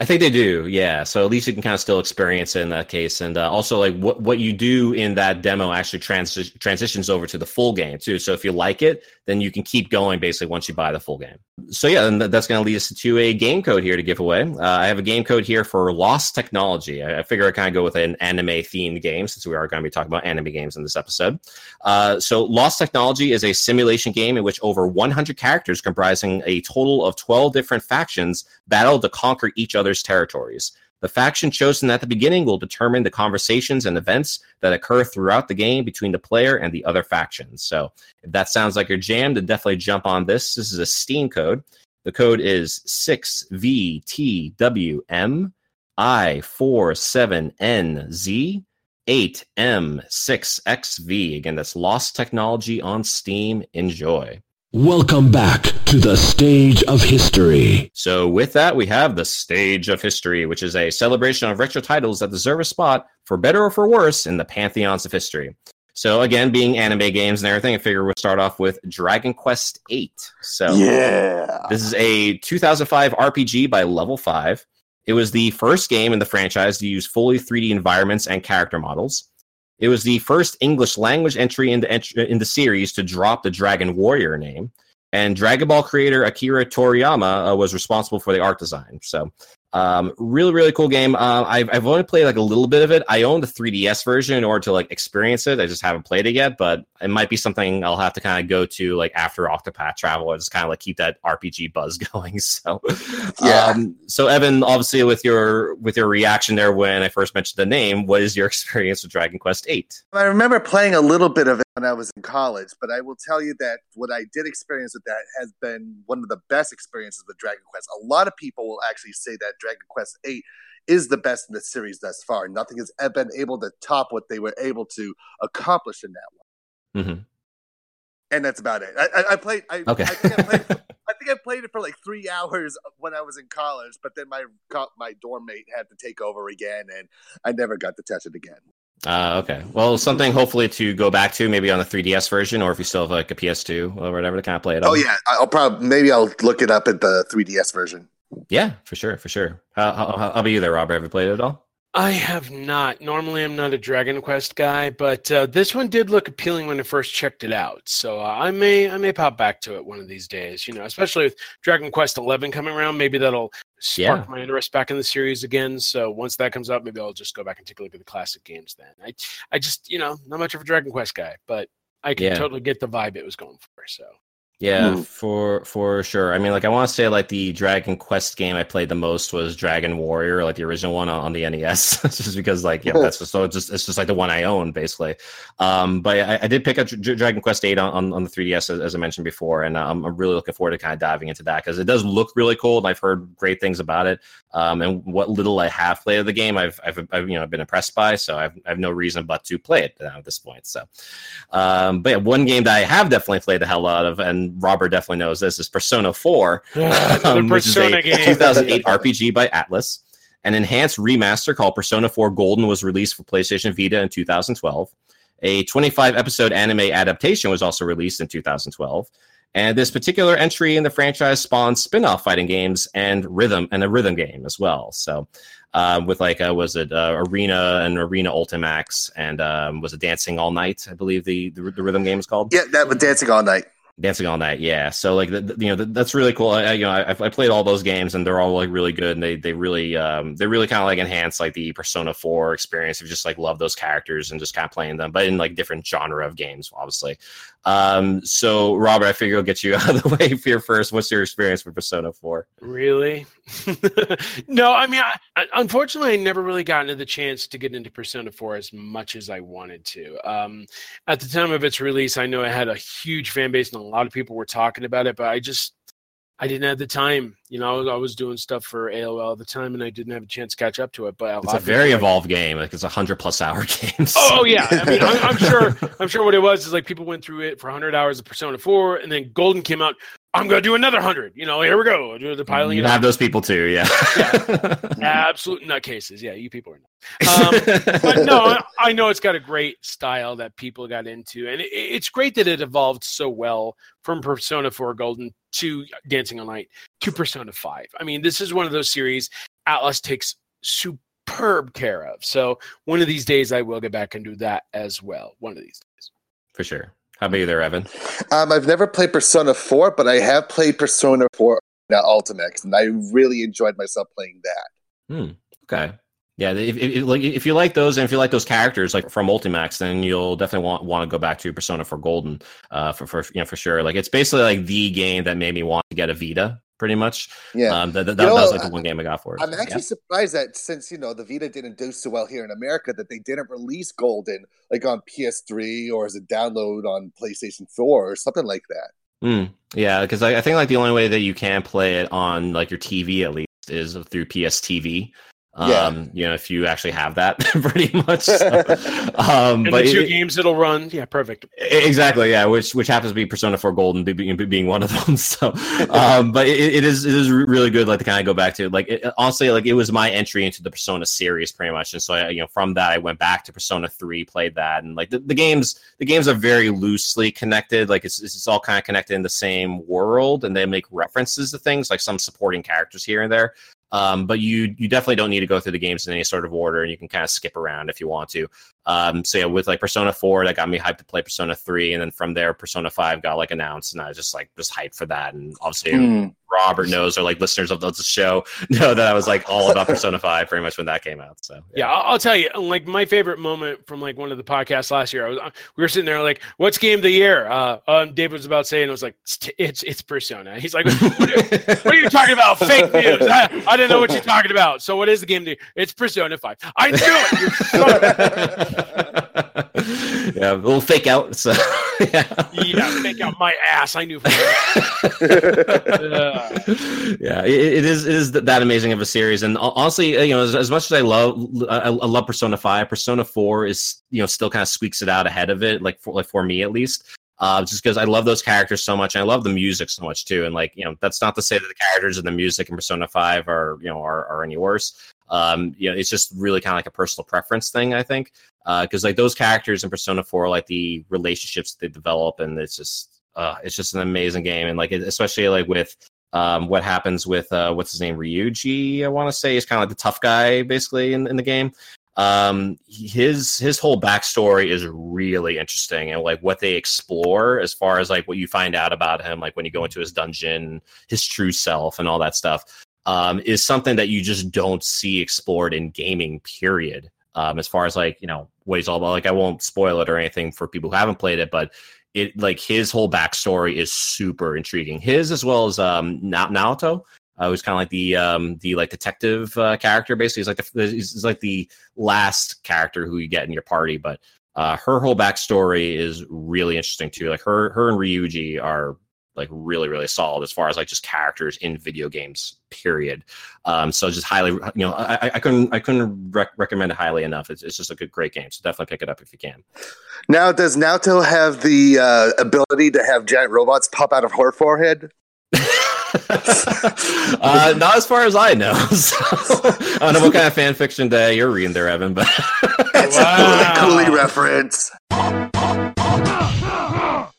Speaker 5: I think they do, yeah. So at least you can kind of still experience it in that case, and uh, also like what what you do in that demo actually transi- transitions over to the full game too. So if you like it, then you can keep going basically once you buy the full game. So yeah, and th- that's going to lead us to a game code here to give away. Uh, I have a game code here for Lost Technology. I, I figure I kind of go with an anime themed game since we are going to be talking about anime games in this episode. Uh, so Lost Technology is a simulation game in which over 100 characters comprising a total of 12 different factions battle to conquer each other's territories. The faction chosen at the beginning will determine the conversations and events that occur throughout the game between the player and the other factions. So, if that sounds like your jam, then definitely jump on this. This is a Steam code. The code is 6VTWMI47NZ 8M6XV. Again, that's Lost Technology on Steam. Enjoy.
Speaker 9: Welcome back to the stage of history.
Speaker 5: So, with that, we have the Stage of History, which is a celebration of retro titles that deserve a spot, for better or for worse, in the pantheons of history. So, again, being anime games and everything, I figure we'll start off with Dragon Quest VIII. So,
Speaker 8: Yeah.
Speaker 5: this is a 2005 RPG by Level 5. It was the first game in the franchise to use fully 3D environments and character models. It was the first English language entry in the, in the series to drop the Dragon Warrior name. And Dragon Ball creator Akira Toriyama uh, was responsible for the art design. So, Um, really, really cool game. Um, I've, I've only played like a little bit of it. I own the 3DS version in order to like experience it. I just haven't played it yet, but it might be something I'll have to kind of go to like after Octopath Travel and just kind of like keep that RPG buzz going. So,
Speaker 8: Yeah.
Speaker 5: Um, so Evan, obviously with your with your reaction there when I first mentioned the name, what is your experience with Dragon Quest Eight?
Speaker 8: I remember playing a little bit of it when I was in college, but I will tell you that what I did experience with that has been one of the best experiences with Dragon Quest. A lot of people will actually say that Dragon Quest VIII is the best in the series thus far. Nothing has e- been able to top what they were able to accomplish in that one,
Speaker 5: Mm-hmm.
Speaker 8: and that's about it. I, I, I played. I,
Speaker 5: Okay.
Speaker 8: I, think I, played I think I played it for like three hours when I was in college, but then my my dorm mate had to take over again, and I never got to touch it again.
Speaker 5: Uh, okay. Well, something hopefully to go back to, maybe on the 3DS version, or if you still have like a PS2 or whatever to kind of play it.
Speaker 8: Oh
Speaker 5: on.
Speaker 8: yeah, I'll probably maybe I'll look it up at the 3DS version.
Speaker 5: yeah, for sure, for sure. How, how, how about you there, Robert? Have you played it at all?
Speaker 6: I have not. Normally, I'm not a Dragon Quest guy, but uh, this one did look appealing when I first checked it out. So uh, I may, I may pop back to it one of these days. You know, especially with Dragon Quest 11 coming around, maybe that'll spark
Speaker 5: Yeah.
Speaker 6: my interest back in the series again. So once that comes up, maybe I'll just go back and take a look at the classic games. Then I, I just, you know, not much of a Dragon Quest guy, but I can
Speaker 5: Yeah.
Speaker 6: totally get the vibe it was going for. So
Speaker 5: Yeah,
Speaker 8: Hmm.
Speaker 5: for for sure. I mean, like I want to say like the Dragon Quest game I played the most was Dragon Warrior, like the original one on, on the NES, just because like yeah, that's just so it's just it's just like the one I own basically. Um, but I, I did pick up Dr- Dragon Quest Eight on, on, on the 3DS as, as I mentioned before, and um, I'm really looking forward to kind of diving into that because it does look really cool, and I've heard great things about it. Um, and what little I have played of the game, I've I've, I've you know been impressed by, so I've I've no reason but to play it now at this point. So. Um, but yeah, one game that I have definitely played the hell out of, and Robert definitely knows this, is Persona 4,
Speaker 6: Another
Speaker 5: um, which is a
Speaker 6: game.
Speaker 5: 2008 RPG by Atlus. An enhanced remaster called Persona 4 Golden was released for PlayStation Vita in 2012. A 25 episode anime adaptation was also released in 2012. And this particular entry in the franchise spawned spin off fighting games and rhythm and a rhythm game as well. So, um, with like, uh, was it uh, Arena and Arena Ultimax and um, was it Dancing All Night? I believe the, the, the rhythm game is called.
Speaker 8: Yeah, that was dancing all night.
Speaker 5: Dancing all night, yeah. So like, the, the- you know, th- that's really cool. I, I- you know, I, I played all those games, and they're all like really good, and they they really um they really kind of like enhance like the Persona Four experience. If you just like love those characters and just kind of playing them, but in like different genre of games, obviously. Um, so Robert, I figure I'll get you out of the way here first. What's your experience with Persona Four?
Speaker 6: Really? no, I mean, I, I, unfortunately, I never really got into the chance to get into Persona 4 as much as I wanted to. Um, at the time of its release, I know it had a huge fan base and a lot of people were talking about it, but I just, I didn't have the time. You know, I was, doing stuff for AOL at the time and I didn't have a chance to catch up to it. But a
Speaker 5: It's
Speaker 6: lot
Speaker 5: a very evolved game. Like it's a hundred plus hour game. so-
Speaker 6: Oh yeah, I mean, I'm, I'm sure. I'm sure what it was is like people went through it for 100 hours of Persona 4, and then Golden came out. I'm gonna do another 100. You know, here we go. The piling.
Speaker 5: you have
Speaker 6: on.
Speaker 5: those people too, yeah.
Speaker 6: Absolute nutcases. Yeah, you people are. Not. Um, but no, I, I know it's got a great style that people got into, and it, it's great that it evolved so well from Persona 4 Golden to Dancing All Night to Persona 5. I mean, this is one of those series Atlus takes superb care of. So one of these days, I will get back and do that as well. One of these days.
Speaker 5: For sure. How about you there, Evan?
Speaker 8: Um, I've never played Persona 4, but I have played Persona 4 now Ultimax, and I really enjoyed myself playing that.
Speaker 5: Hmm. Okay. Yeah. If, if, if- like if you like those and if you like those characters like from Ultimax, then you'll definitely want want to go back to Persona for Golden. Uh, for for you know for sure. Like it's basically like the game that made me want to get a Vita. Pretty much.
Speaker 8: Yeah.
Speaker 5: Um. That, that,
Speaker 8: You
Speaker 5: that was like the one game I got for it.
Speaker 8: I'm actually surprised that since you know the Vita didn't do so well here in America, that they didn't release Golden like on PS3 or as a download on PlayStation 4 or something like that.
Speaker 5: Mm, yeah, because I, I think like the only way that you can play it on like your TV at least is through PS TV. Um,
Speaker 8: Yeah.
Speaker 5: you know, if you actually have that, pretty much. So, um,
Speaker 6: And
Speaker 5: but
Speaker 6: the two
Speaker 5: it-
Speaker 6: games it'll run. Yeah, perfect.
Speaker 5: Exactly, yeah, which which happens to be Persona 4 Golden be- be- being one of them. So, um, but it, it is it is really good. Like to kind of go back to like it, honestly, like it was my entry into the Persona series pretty much, and so I, you know from that I went back to Persona 3, played that, and like the, the games the games are very loosely connected. Like it's it's all kind of connected in the same world, and they make references to things like some supporting characters here and there. Um, but you you definitely don't need to go through the games in any sort of order, and you can kind of skip around if you want to. Um, so yeah, with like Persona 4, that got me hyped to play Persona 3, and then from there, Persona 5 got like announced, and I was just like just hyped for that. And obviously,
Speaker 8: Mm.
Speaker 5: Robert knows, or like listeners of the show know that I was like all about Persona 5 pretty much when that came out. So
Speaker 6: Yeah, I'll, I'll tell you. Like my favorite moment from like one of the podcasts last year, I was we were sitting there like, "What's game of the year?" Uh, um, David was about saying, "It was like it's it's, it's Persona." He's like, what are, what are you talking about? Fake news. I, I didn't know what you're talking about. So what is the game of the year? It's Persona Five. I knew it. You son of a-
Speaker 5: yeah, a little fake out. So yeah.
Speaker 6: yeah, make out my ass. I knew.
Speaker 5: Yeah, it, it is it is that amazing of a series, and honestly, uh, you know, as, as much as I love I, I love Persona Five, Persona Four is you know still kind of squeaks it out ahead of it, like for like for me at least. Uh, just because I love those characters so much, and I love the music so much too. And like you know, that's not to say that the characters and the music in Persona Five are you know are, are any worse. Um, you know, it's just really kind of like a personal preference thing, I think. Because like those characters in Persona Four, like the relationships they develop, and it's just uh, it's just an amazing game, and like especially like with um, what happens with uh, what's his name Ryuji, I want to say is kind of like the tough guy basically in, in the game. Um, his his whole backstory is really interesting, and like what they explore as far as like what you find out about him, like when you go into his dungeon, his true self, and all that stuff, um, is something that you just don't see explored in gaming. Period. Um, as far as like you know what he's all about, like I won't spoil it or anything for people who haven't played it, but it like his whole backstory is super intriguing. His as well as um Na- Naoto, uh, who's kind of like the um the like detective uh, character. Basically, he's like the he's, like the last character who you get in your party. But uh, her whole backstory is really interesting too. Like her her and Ryuji are like really really solid as far as like just characters in video games. Period. Um, so just highly you know I, I- I couldn't I couldn't rec- recommend it highly enough. It's, it's just a good great game. So definitely pick it up if you can.
Speaker 8: Now, does Naoto have the uh, ability to have giant robots pop out of her forehead?
Speaker 5: uh, not as far as I know. So, I don't know what kind of fan fiction day you're reading there, Evan, but
Speaker 8: It's a Fooly Cooly reference.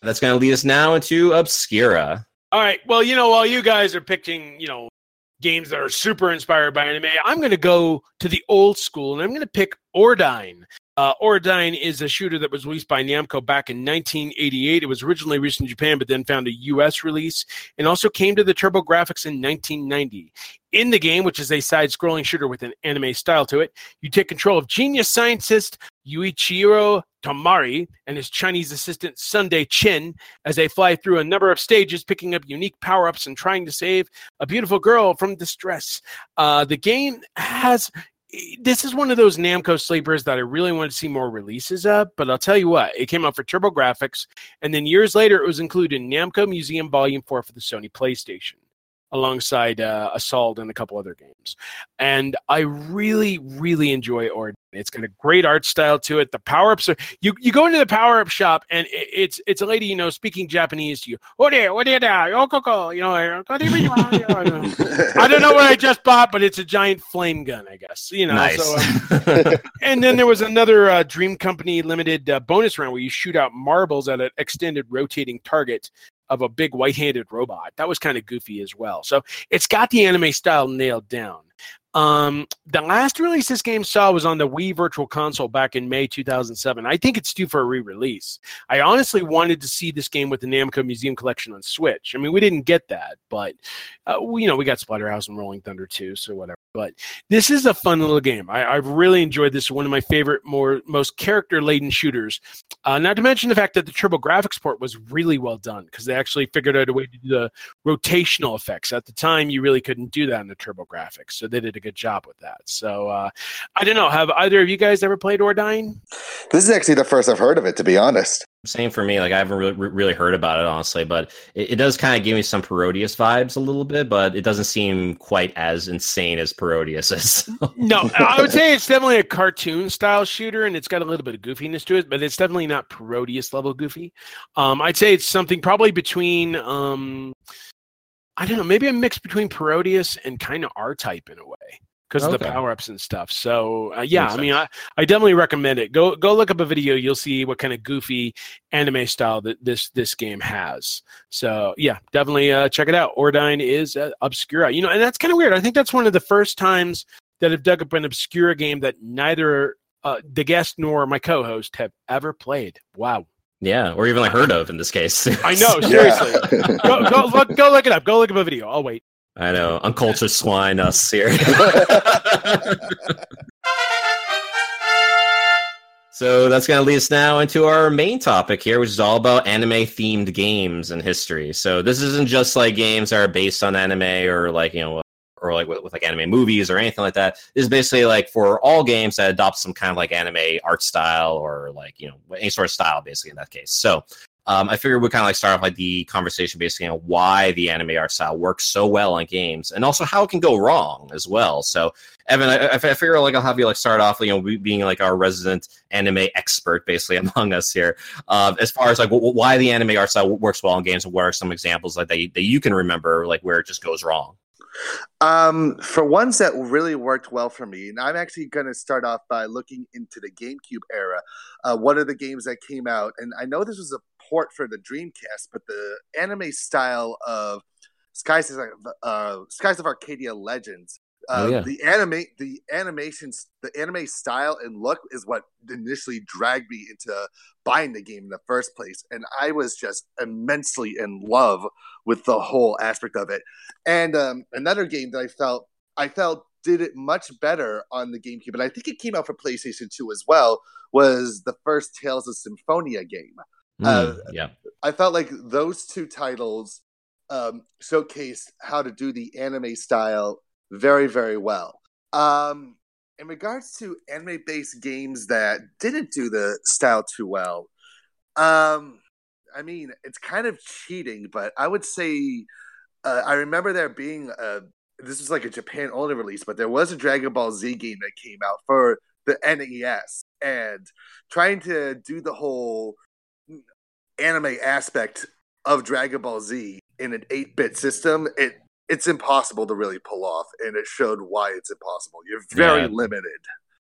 Speaker 5: That's going to lead us now into Obscura.
Speaker 6: All right. Well, you know, while you guys are picking, you know, games that are super inspired by anime, I'm going to go to the old school and I'm going to pick Ordyne. Uh, is a shooter that was released by Namco back in 1988. It was originally released in Japan, but then found a US release and also came to the TurboGrafx in 1990. In the game, which is a side scrolling shooter with an anime style to it, you take control of genius scientist Yuichiro Tamari and his Chinese assistant Sunday Chin as they fly through a number of stages, picking up unique power ups and trying to save a beautiful girl from distress. Uh, the game has. This is one of those Namco sleepers that I really want to see more releases of, but I'll tell you what, it came out for TurboGrafx, and then years later, it was included in Namco Museum Volume 4 for the Sony PlayStation, alongside uh, Assault and a couple other games. And I really, really enjoy Ordyne. It's got a great art style to it. The power ups are you. You go into the power up shop and it, it's it's a lady you know speaking Japanese to you. Oh oh oh coco, you know. I don't know what I just bought, but it's a giant flame gun, I guess. You know.
Speaker 5: Nice.
Speaker 6: So, um, and then there was another uh, Dream Company limited uh, bonus round where you shoot out marbles at an extended rotating target of a big white-handed robot. That was kind of goofy as well. So it's got the anime style nailed down. Um, the last release this game saw was on the Wii Virtual Console back in May 2007. I think it's due for a re-release. I honestly wanted to see this game with the Namco Museum Collection on Switch. I mean, we didn't get that, but uh, we, you know, we got Splatterhouse and Rolling Thunder too, so whatever. But this is a fun little game. I, I've really enjoyed this. One of my favorite, more most character-laden shooters. Uh, not to mention the fact that the TurboGrafx port was really well done because they actually figured out a way to do the rotational effects. At the time, you really couldn't do that in the TurboGrafx, so they did a good job with that. So uh, I don't know. Have either of you guys ever played Ordyne?
Speaker 8: This is actually the first I've heard of it, to be honest.
Speaker 5: Same for me. Like I haven't really, really heard about it honestly, but it, it does kind of give me some Parodius vibes a little bit, but it doesn't seem quite as insane as Parodius is.
Speaker 6: No, I would say it's definitely a cartoon style shooter, and it's got a little bit of goofiness to it, but it's definitely not Parodius level goofy. Um, I'd say it's something probably between, um, I don't know, maybe a mix between Parodius and kind of R type in a way because of the power ups and stuff. So uh, yeah,
Speaker 5: Makes
Speaker 6: I mean, I, I definitely recommend it. Go go look up a video. You'll see what kind of goofy anime style that this this game has. So yeah, definitely uh, check it out. Ordyne is uh, Obscura. You know, and that's kind of weird. I think that's one of the first times that I've dug up an Obscura game that neither uh, the guest nor my co-host have ever played. Wow.
Speaker 5: Yeah, or even like heard of in this case.
Speaker 6: I know, seriously. go, go, look, go look it up. Go look up a video. I'll wait.
Speaker 5: I know, uncultured swine us here. so that's going to lead us now into our main topic here, which is all about anime themed games and history. So this isn't just like games that are based on anime or like, you know, or like with, with like anime movies or anything like that. This is basically like for all games that adopt some kind of like anime art style or like, you know, any sort of style basically in that case. So um, I figured we'd kind of like start off like the conversation basically on why the anime art style works so well on games and also how it can go wrong as well. So, Evan, I, I figure like I'll have you like start off, you know, being like our resident anime expert basically among us here, uh, as far as like w- why the anime art style works well in games and what are some examples like that you, that you can remember like where it just goes wrong.
Speaker 8: Um, for ones that really worked well for me, and I'm actually going to start off by looking into the GameCube era. Uh, what are the games that came out? And I know this was a port for the Dreamcast, but the anime style of Skies of uh, Skies of Arcadia Legends. Uh,
Speaker 5: Oh, yeah.
Speaker 8: The anime, the animations, the anime style and look is what initially dragged me into buying the game in the first place, and I was just immensely in love with the whole aspect of it. And um, another game that I felt I felt did it much better on the GameCube, and I think it came out for PlayStation 2 as well, was the first Tales of Symphonia game. Uh,
Speaker 5: Mm, yeah.
Speaker 8: I felt like those two titles um, showcased how to do the anime style very, very well. Um, in regards to anime based games that didn't do the style too well, um, I mean, it's kind of cheating, but I would say uh, I remember there being a this was like a Japan only release, but there was a Dragon Ball Z game that came out for the NES, and trying to do the whole anime aspect of Dragon Ball Z in an 8-bit system, it it's impossible to really pull off, and it showed why it's impossible. You're very
Speaker 5: Yeah.
Speaker 8: limited.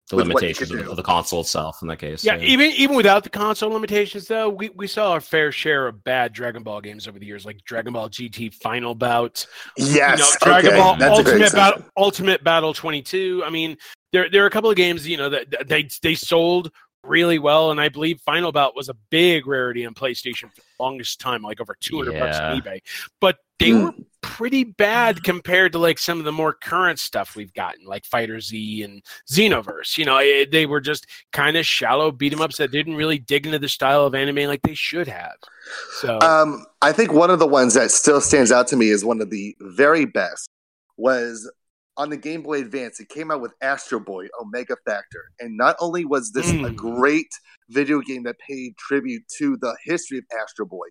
Speaker 5: The
Speaker 8: with what you
Speaker 5: limitations of, the console itself in that case.
Speaker 6: Yeah, even even without the console limitations, though, we, we saw our fair share of bad Dragon Ball games over the years, like Dragon Ball GT Final Bout,
Speaker 8: Yes,
Speaker 6: you know, Dragon
Speaker 8: okay,
Speaker 6: Ball
Speaker 8: that's
Speaker 6: Ultimate Battle. Ultimate Battle 22. I mean, there there are a couple of games, you know, that that they they sold really well, and I believe Final Bout was a big rarity on PlayStation for the longest time, like over 200 bucks on eBay. But they
Speaker 8: Hmm.
Speaker 6: were pretty bad compared to like some of the more current stuff we've gotten, like Fighter Z and Xenoverse. You know, eh, they were just kind of shallow beat 'em ups that didn't really dig into the style of anime like they should have. So
Speaker 8: Um, I think one of the ones that still stands out to me is one of the very best was on the Game Boy Advance. It came out with Astro Boy Omega Factor, and not only was this a
Speaker 6: Mm.
Speaker 8: great video game that paid tribute to the history of Astro Boy,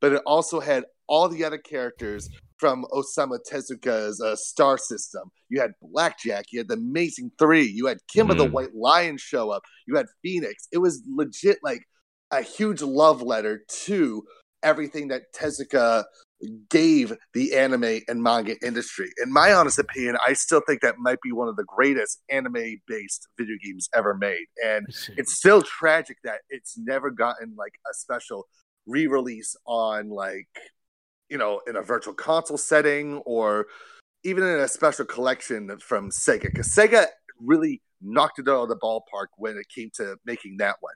Speaker 8: but it also had all the other characters from Osamu Tezuka's uh, Star System. You had Blackjack, you had the Amazing Three, you had Kimba the
Speaker 5: Mm.
Speaker 8: White Lion show up, you had Phoenix. It was legit like a huge love letter to everything that Tezuka gave the anime and manga industry. In my honest opinion, I still think that might be one of the greatest anime based video games ever made. And it's still tragic that it's never gotten like a special re-release on like you know in a virtual console setting or even in a special collection from Sega because Sega really knocked it out of the ballpark when it came to making that one,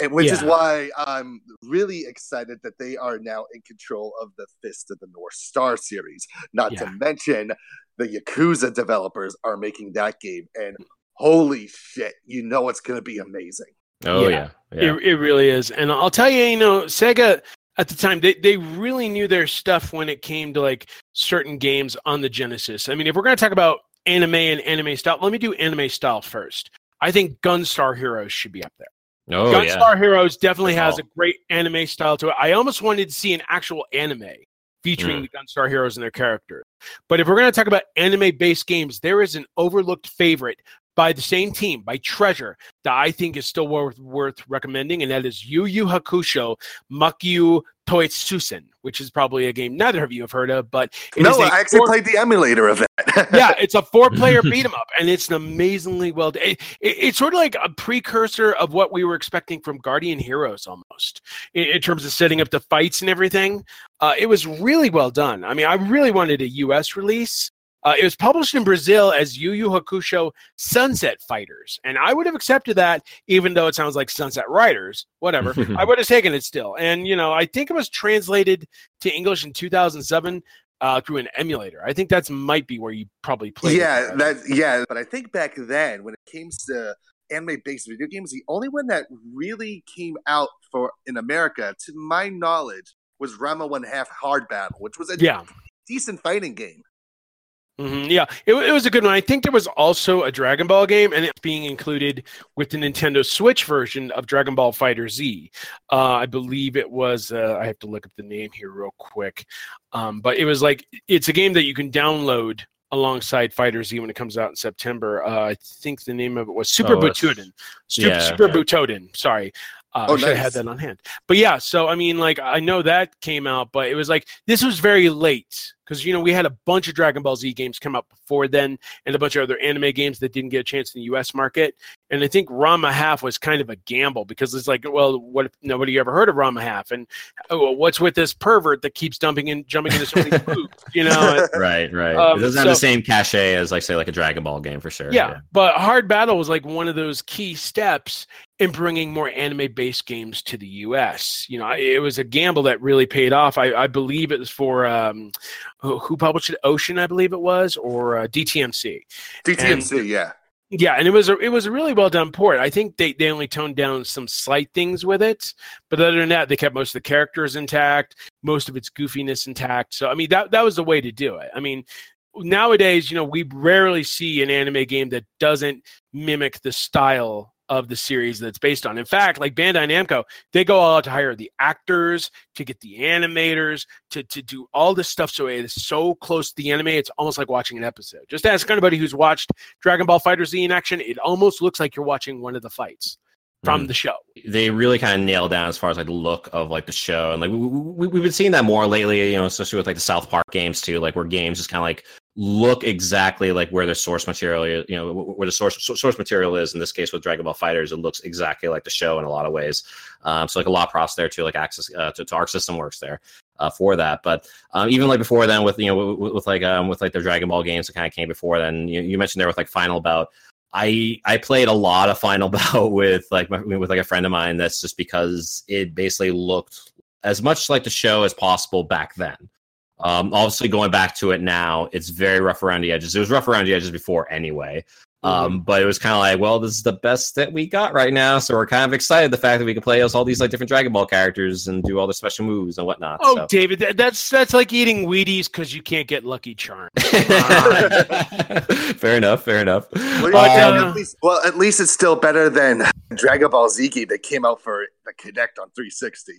Speaker 8: and which is why I'm really excited that they are now in control of the Fist of the North Star series. Not
Speaker 6: Yeah.
Speaker 8: to mention the Yakuza developers are making that game, and holy shit, you know it's going to be amazing.
Speaker 5: Oh
Speaker 6: Yeah.
Speaker 5: yeah. Yeah.
Speaker 6: It, it really is. And I'll tell you, you know, Sega at the time, they, they really knew their stuff when it came to like certain games on the Genesis. I mean, if we're going to talk about anime and anime style, let me do anime style first. I think Gunstar Heroes should be up there.
Speaker 5: Oh yeah.
Speaker 6: Gunstar Heroes definitely has a great anime style to it. I almost wanted to see an actual anime featuring
Speaker 5: Mm.
Speaker 6: the Gunstar Heroes and their characters. But if we're going to talk about anime based games, there is an overlooked favorite by the same team, by Treasure, that I think is still worth, worth recommending, and that is Yu Yu Hakusho Makyu Toitsusen, which is probably a game neither of you have heard of, but it
Speaker 8: no, I actually
Speaker 6: four-
Speaker 8: played the emulator of that.
Speaker 6: yeah, it's a four-player beat 'em up, and it's an amazingly well. It, it, it's sort of like a precursor of what we were expecting from Guardian Heroes, almost in, in terms of setting up the fights and everything. Uh, it was really well done. I mean, I really wanted a U.S. release. Uh, it was published in Brazil as Yu Yu Hakusho Sunset Fighters, and I would have accepted that, even though it sounds like Sunset Riders. Whatever, I would have taken it still. And you know, I think it was translated to English in 2007 uh, through an emulator. I think that's might be where you probably played. it.
Speaker 8: yeah, that yeah. But I think back then, when it came to anime-based video games, the only one that really came out for in America, to my knowledge, was Ranma One Half Hard Battle, which was a
Speaker 6: Yeah.
Speaker 8: decent fighting game.
Speaker 6: Mhm, yeah, it, it was a good one. I think there was also a Dragon Ball game, and it's being included with the Nintendo Switch version of Dragon Ball Fighter Z. Uh, I believe it was. Uh, I have to look up the name here real quick, um, but it was like it's a game that you can download alongside Fighter Z when it comes out in September. Uh, I think the name of it was Super
Speaker 5: Oh,
Speaker 6: Butoden. Super,
Speaker 5: yeah.
Speaker 6: Super Butoden. Sorry. Uh,
Speaker 8: Oh,
Speaker 6: I should have had that on hand. But yeah, so I mean, like, I know that came out, but it was like this was very late because you know we had a bunch of Dragon Ball Z games come out before then, and a bunch of other anime games that didn't get a chance in the U.S. market. And I think Ranma Half was kind of a gamble because it's like, well, what if nobody ever heard of Ranma Half, and oh, what's with this pervert that keeps dumping in, jumping into so many boobs, you know? and-
Speaker 5: Right, right.
Speaker 6: Um,
Speaker 5: it doesn't have the same cachet as, like, say, like a Dragon Ball game for sure.
Speaker 6: yeah, but Hard Battle was like one of those key steps in bringing more anime-based games to the U.S. You know, it was a gamble that really paid off. I, I believe it was for um, who published it, Ocean, I believe it was, or uh, DTMC.
Speaker 8: DTMC, yeah.
Speaker 6: Yeah, and it was a it was a really well done port. I think they they only toned down some slight things with it, but other than that, they kept most of the characters intact, most of its goofiness intact. So I mean that that was the way to do it. I mean nowadays, you know, we rarely see an anime game that doesn't mimic the style of the series that's based on. In fact, like Bandai Namco, they go all out to hire the actors, to get the animators, to to do all this stuff so it is so close to the anime, it's almost like watching an episode. Just ask anybody who's watched Dragon Ball Fighter Z in action, it almost looks like you're watching one of the fights from
Speaker 5: Mm.
Speaker 6: the show.
Speaker 5: they really kind of nailed down as far as like the look of like the show and like we, we, we've been seeing that more lately you know especially with like the south park games too like where games just kind of like look exactly like where the source material is you know where the source source material is in this case with dragon ball fighters it looks exactly like the show in a lot of ways um, so like a lot of props there too like access uh, to, to arc system works there uh, for that but um, even like before then with you know with, with like um, with like the dragon ball games that kind of came before then you, you mentioned there with like final bout I I played a lot of Final Bout with like my, with like a friend of mine. That's just because it basically looked as much like the show as possible back then. Um, obviously, going back to it now, it's very rough around the edges. It was rough around the edges before anyway. Um, but it was kind of like, well, this is the best that we got right now, so we're kind of excited the fact that we can play as all these like different Dragon Ball characters and do all the special moves and whatnot.
Speaker 6: Oh,
Speaker 5: so.
Speaker 6: David, that, that's that's like eating Wheaties because you can't get Lucky Charms.
Speaker 5: fair enough. Fair enough.
Speaker 8: Well,
Speaker 6: But,
Speaker 8: yeah,
Speaker 6: uh,
Speaker 8: at least, well, at least it's still better than Dragon Ball Z game that came out for the Kinect on 360.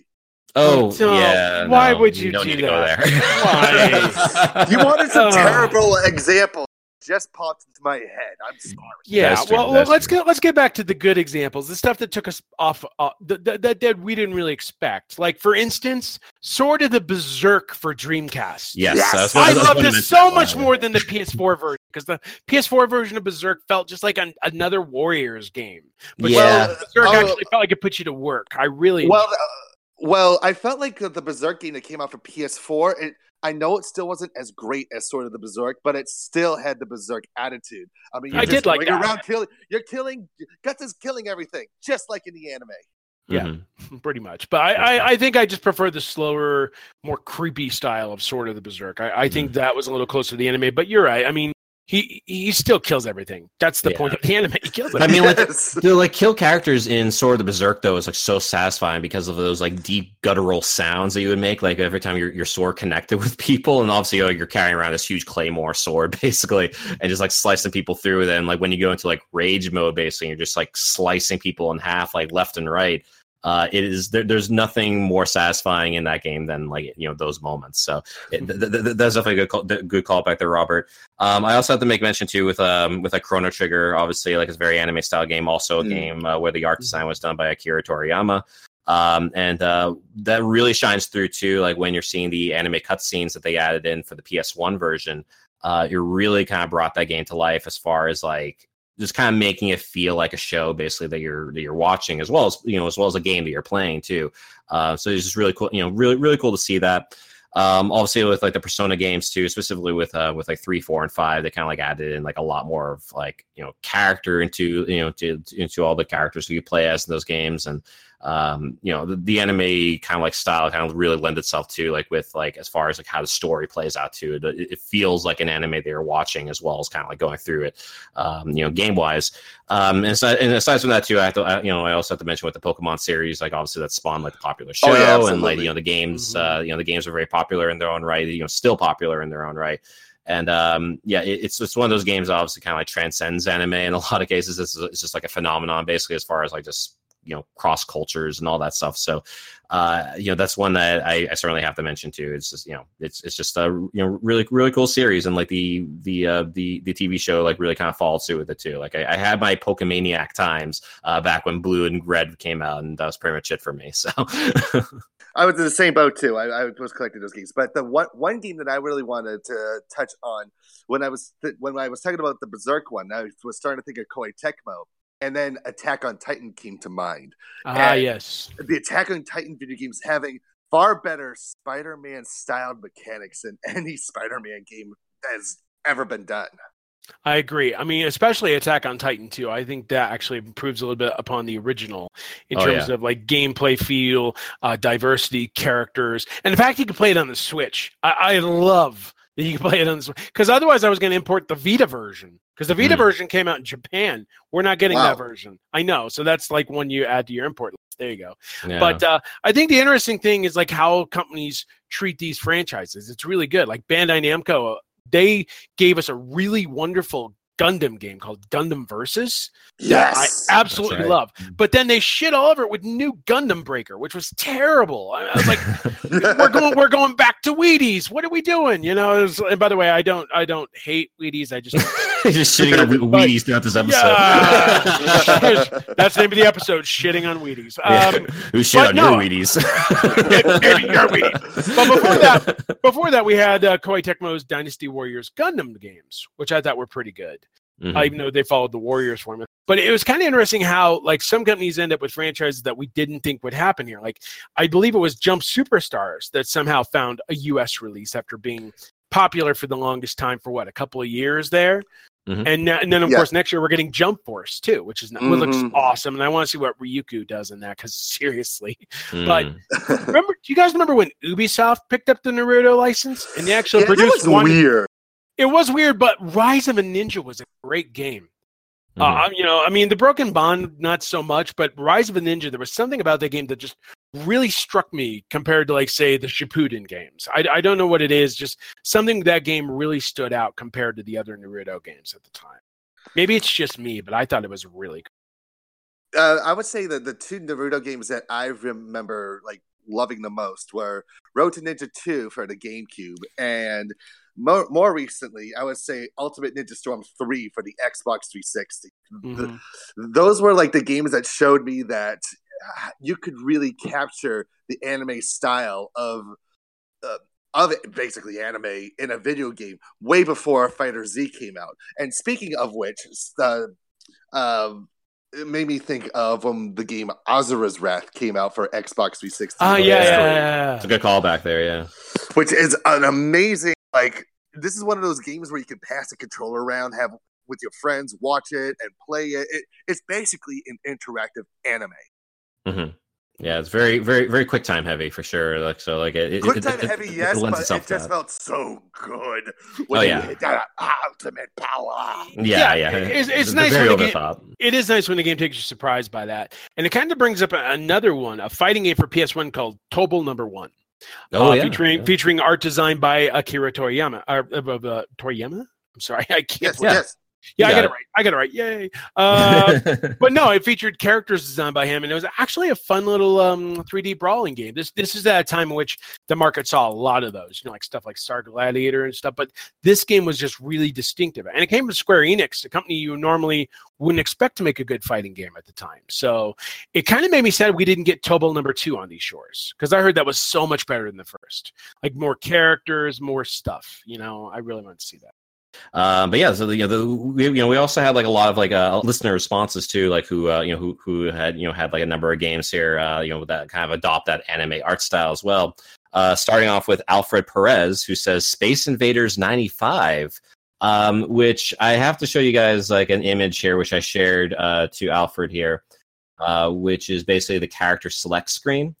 Speaker 5: Oh,
Speaker 6: So,
Speaker 5: yeah.
Speaker 6: why
Speaker 5: no,
Speaker 6: would you
Speaker 5: don't
Speaker 6: do
Speaker 5: need to go
Speaker 6: that?
Speaker 5: there.
Speaker 8: You wanted some
Speaker 6: Oh.
Speaker 8: terrible example. Just popped into my head. I'm sorry.
Speaker 6: Yeah,
Speaker 5: That's true,
Speaker 6: well, well let's
Speaker 5: true.
Speaker 6: get let's get back to the good examples, the stuff that took us off, uh, that, that, that that we didn't really expect. Like for instance, Sword of the Berserk for Dreamcast.
Speaker 5: Yes,
Speaker 8: Yes.
Speaker 5: that's what-
Speaker 6: I
Speaker 5: that's
Speaker 6: loved
Speaker 5: what
Speaker 6: it so much
Speaker 5: that.
Speaker 6: more than the PS4 version because the PS4 version of Berserk felt just like an, another Warriors game. But
Speaker 5: Yeah.
Speaker 6: Sword of Berserk
Speaker 8: Oh.
Speaker 6: actually felt like it put you to work. I really
Speaker 8: Well, uh, well, I felt like the Berserk game that came out for PS4. It, I know it still wasn't as great as Sword of the Berserk, but it still had the Berserk attitude. I mean, you're
Speaker 6: I
Speaker 8: just
Speaker 6: did like
Speaker 8: going
Speaker 6: that.
Speaker 8: around killing. You're killing. Guts is killing everything, just like in the anime.
Speaker 6: Yeah.
Speaker 5: Mhm.
Speaker 6: pretty much. But I, I, I think I just prefer the slower, more creepy style of Sword of the Berserk. I, I
Speaker 5: Mm-hmm.
Speaker 6: think that was a little closer to the anime. But you're right. I mean, he he still kills everything. That's the
Speaker 5: Yeah.
Speaker 6: point of the anime. He kills
Speaker 5: I mean, like
Speaker 8: Yes.
Speaker 5: the like kill characters in Sword of the Berserk though is like so satisfying because of those like deep guttural sounds that you would make like every time your, your sword connected with people, and obviously you you're carrying around this huge claymore sword basically, and just like slicing people through. Then like when you go into like rage mode, basically you're just like slicing people in half like left and right. Uh, it is there, there's nothing more satisfying in that game than like you know those moments. So it, th- th- th- that's definitely a good call, good call back there, Robert. Um, I also have to make mention too with um with like Chrono Trigger, obviously like it's a very anime style game, also a
Speaker 8: Mm.
Speaker 5: game uh, where the art design was done by Akira Toriyama. Um, and uh, that really shines through too, like when you're seeing the anime cutscenes that they added in for the PS1 version. Uh, it really kind of brought that game to life as far as like just kind of making it feel like a show basically that you're that you're watching as well as you know as well as a game that you're playing too. Uh, so it's just really cool, you know, really really cool to see that. Um, obviously with like the Persona games too, specifically with uh, with like three, four, and five, they kind of like added in like a lot more of like you know character into you know to, into all the characters who you play as in those games, and um, you know the, the anime kind of like style kind of really lend itself to like with like as far as like how the story plays out too. It, it feels like an anime they're watching as well as kind of like going through it, um, you know, game wise. Um, and, aside, and aside from that too, I have to, I, you know, I also have to mention with the Pokemon series, like obviously that spawned like the popular show,
Speaker 8: Oh, yeah,
Speaker 5: and like you know the games, uh, you know the games are very popular in their own right, you know, still popular in their own right. And um, yeah, it, it's it's one of those games that obviously kind of like transcends anime in a lot of cases. It's, it's just like a phenomenon, basically, as far as like just you know cross cultures and all that stuff. So uh, you know that's one that I, I certainly have to mention too. It's just you know it's it's just a you know really really cool series, and like the the uh, the the TV show like really kind of follows suit with it too. Like I, I had my Pokemaniac times uh, back when Blue and Red came out, and that was pretty much it for me. So.
Speaker 8: I was in the same boat too. I, I was collecting those games, but the one one game that I really wanted to touch on when I was th- when I was talking about the Berserk one, I was starting to think of Koei Tecmo, and then Attack on Titan came to mind.
Speaker 6: Ah,
Speaker 8: And
Speaker 6: yes.
Speaker 8: the Attack on Titan video games having far better Spider-Man styled mechanics than any Spider-Man game that has ever been done.
Speaker 6: I agree. I mean, especially Attack on Titan 2. I think that actually improves a little bit upon the original in
Speaker 5: Oh,
Speaker 6: terms
Speaker 5: yeah.
Speaker 6: of like gameplay feel, uh, diversity, characters, and the fact you can play it on the Switch. I, I love that you can play it on Switch because otherwise I was going to import the Vita version because the Vita
Speaker 5: Mm.
Speaker 6: version came out in Japan. We're not getting
Speaker 8: Wow.
Speaker 6: that version. I know. So that's like one you add to your import list. There you go.
Speaker 5: yeah.
Speaker 6: But uh, I think the interesting thing is like how companies treat these franchises. It's really good. Like Bandai Namco, uh, they gave us a really wonderful Gundam game called Gundam Versus. that
Speaker 8: Yes,
Speaker 6: I absolutely
Speaker 5: right.
Speaker 6: love. But then they shit all over it with new Gundam Breaker, which was terrible. I, I was like, we're going, we're going back to Wheaties. What are we doing? You know. was- and by the way, I don't, I don't hate Wheaties. I just
Speaker 5: just shitting on Wheaties throughout this episode.
Speaker 6: Yeah. that's the name of the episode: shitting on Wheaties.
Speaker 5: Yeah.
Speaker 6: Um,
Speaker 5: Who shit
Speaker 6: but
Speaker 5: on
Speaker 6: no.
Speaker 5: your Wheaties?
Speaker 6: Maybe your Wheaties. But before that, before that, we had uh, Koei Tecmo's Dynasty Warriors Gundam games, which I thought were pretty good.
Speaker 5: Mhm.
Speaker 6: Uh, even though they followed the Warriors format. But it was kind of interesting how like some companies end up with franchises that we didn't think would happen here. Like I believe it was Jump Superstars that somehow found a US release after being popular for the longest time for what a couple of years there.
Speaker 5: Mhm.
Speaker 6: And, and then of
Speaker 8: Yeah.
Speaker 6: course next year we're getting Jump Force too, which is which looks awesome. And I want to see what Ryuku does in that because seriously, but
Speaker 5: Mm.
Speaker 6: remember, do you guys remember when Ubisoft picked up the Naruto license and they actually
Speaker 8: Yeah, that
Speaker 6: produced
Speaker 8: was
Speaker 6: one?
Speaker 8: weird.
Speaker 6: It was weird, but Rise of a Ninja was a great game.
Speaker 5: Mhm.
Speaker 6: Uh, you know, I mean, the Broken Bond, not so much, but Rise of a Ninja, there was something about that game that just really struck me compared to, like, say, the Shippuden games. I, I don't know what it is, just something that game really stood out compared to the other Naruto games at the time. Maybe it's just me, but I thought it was really good.
Speaker 8: uh, I would say that the two Naruto games that I remember like loving the most were Road to Ninja 2 for the GameCube and more, more recently, I would say Ultimate Ninja Storm 3 for the Xbox 360. The-
Speaker 6: Mhm.
Speaker 8: those were like the games that showed me that uh, you could really capture the anime style of uh, of it, basically anime in a video game way before Fighter Z came out. And speaking of which, uh, um, it made me think of when the game Asura's Wrath came out for Xbox 360.
Speaker 6: Ah,
Speaker 5: Oh,
Speaker 6: yeah,
Speaker 5: yeah.
Speaker 6: yeah, yeah,
Speaker 5: It's a good callback there, yeah.
Speaker 8: which is an amazing like this is one of those games where you can pass the controller around have with your friends watch it and play it, it it's basically an interactive anime
Speaker 5: hmm Yeah, it's very, very, very quick time heavy for sure. Like so, like it, it-
Speaker 8: quick
Speaker 5: it-
Speaker 8: time
Speaker 5: it-
Speaker 8: heavy
Speaker 5: it
Speaker 8: yes
Speaker 5: lends
Speaker 8: but it just
Speaker 5: that.
Speaker 8: felt so good
Speaker 5: Oh,
Speaker 8: when you
Speaker 5: yeah.
Speaker 8: hit that ultimate power
Speaker 5: Yeah,
Speaker 6: Yeah,
Speaker 5: yeah.
Speaker 6: it's- it's
Speaker 5: They're
Speaker 6: nice
Speaker 5: very
Speaker 6: when the
Speaker 5: over the
Speaker 6: game- it is nice when the game takes you surprised by that. And it kind of brings up another one, a fighting game for PS1 called Tobal Number One.
Speaker 5: Oh
Speaker 6: uh,
Speaker 5: yeah,
Speaker 6: featuring
Speaker 5: yeah.
Speaker 6: featuring art designed by Akira Toriyama. Uh, uh, uh, Toriyama? I'm sorry, I can't.
Speaker 8: yes
Speaker 5: Yeah.
Speaker 8: yes
Speaker 6: yeah, I got
Speaker 5: got
Speaker 6: it right. I got it right. Yay! Uh, but no, it featured characters designed by him, and it was actually a fun little um, 3D brawling game. This this is at a time in which the market saw a lot of those, you know, like stuff like Star Gladiator and stuff. But this game was just really distinctive, and it came from Square Enix, a company you normally wouldn't expect to make a good fighting game at the time. So it kind of made me sad we didn't get Tobal number two on these shores because I heard that was so much better than the first. Like more characters, more stuff. You know, I really want to see that.
Speaker 5: Um, but yeah, so the, you know, the, we, you know, we also had like a lot of like uh, listener responses too, like who uh, you know who who had you know had like a number of games here, uh, you know, that kind of adopt that anime art style as well. Uh, starting off with Alfred Perez, who says Space Invaders 95, um, which I have to show you guys like an image here, which I shared uh, to Alfred here, uh, which is basically the character select screen.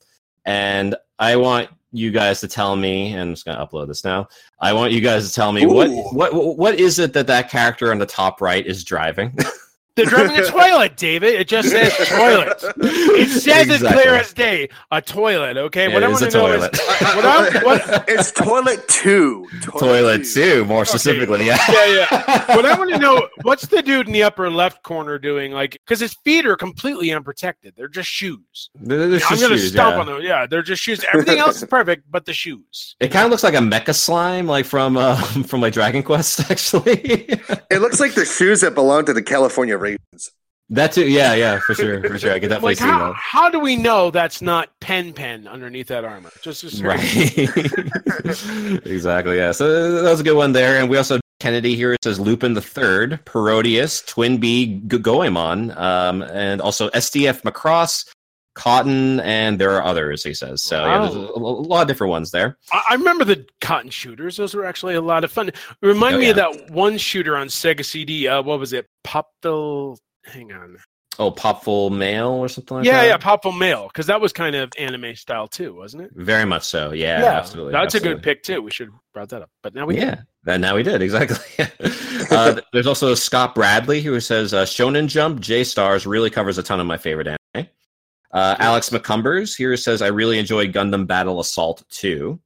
Speaker 5: And I want you guys to tell me, and I'm just going to upload this now. I want you guys to tell me what, what what is it that that character on the top right is driving?
Speaker 6: They're driving a toilet, David. It just says toilet. It says it clear as day. A toilet. Okay.
Speaker 5: It
Speaker 6: what I want to know
Speaker 5: toilet.
Speaker 6: is what I, what,
Speaker 8: it's toilet two.
Speaker 5: Toilet too, more specifically. Yeah.
Speaker 6: yeah, yeah. What I want to know, what's the dude in the upper left corner doing? Like, because his feet are completely unprotected. They're just shoes.
Speaker 5: They're- they're
Speaker 6: I'm
Speaker 5: just
Speaker 6: gonna
Speaker 5: shoes,
Speaker 6: stomp
Speaker 5: yeah.
Speaker 6: on them. Yeah, they're just shoes. Everything else is perfect, but the shoes.
Speaker 5: It kind of looks like a mecha slime, like from uh, from like Dragon Quest, actually.
Speaker 8: It looks like the shoes that belong to the California Ravens.
Speaker 5: that too, yeah, yeah, for sure, for sure. I get that
Speaker 6: Like,
Speaker 5: see
Speaker 6: how,
Speaker 5: that.
Speaker 6: how do we know that's not pen pen underneath that armor? Just, just
Speaker 5: Right. exactly. Yeah. So that was a good one there, and we also have Kennedy here. It says Lupin the Third, Parodius, TwinBee, Goemon, um, and also SDF Macross, Cotton, and there are others. He says so. Yeah, there's a, a lot of different ones there.
Speaker 6: I, I remember the cotton shooters. Those were actually a lot of fun. Remind
Speaker 5: Oh,
Speaker 6: me of that one shooter on Sega CD. Uh, what was it? Pop the. Hang on.
Speaker 5: Oh, Popful Mail or something like
Speaker 6: yeah,
Speaker 5: that.
Speaker 6: yeah, yeah, Popful Mail, because that was kind of anime style too, wasn't it?
Speaker 5: Very much so. Yeah, absolutely.
Speaker 6: That's a good pick too. We should have brought that up, but now we
Speaker 5: yeah, and now we did exactly. uh, there's also Scott Bradley who says uh, Shonen Jump J Stars really covers a ton of my favorite. Uh, Alex McCumbers here says I really enjoyed Gundam Battle Assault 2.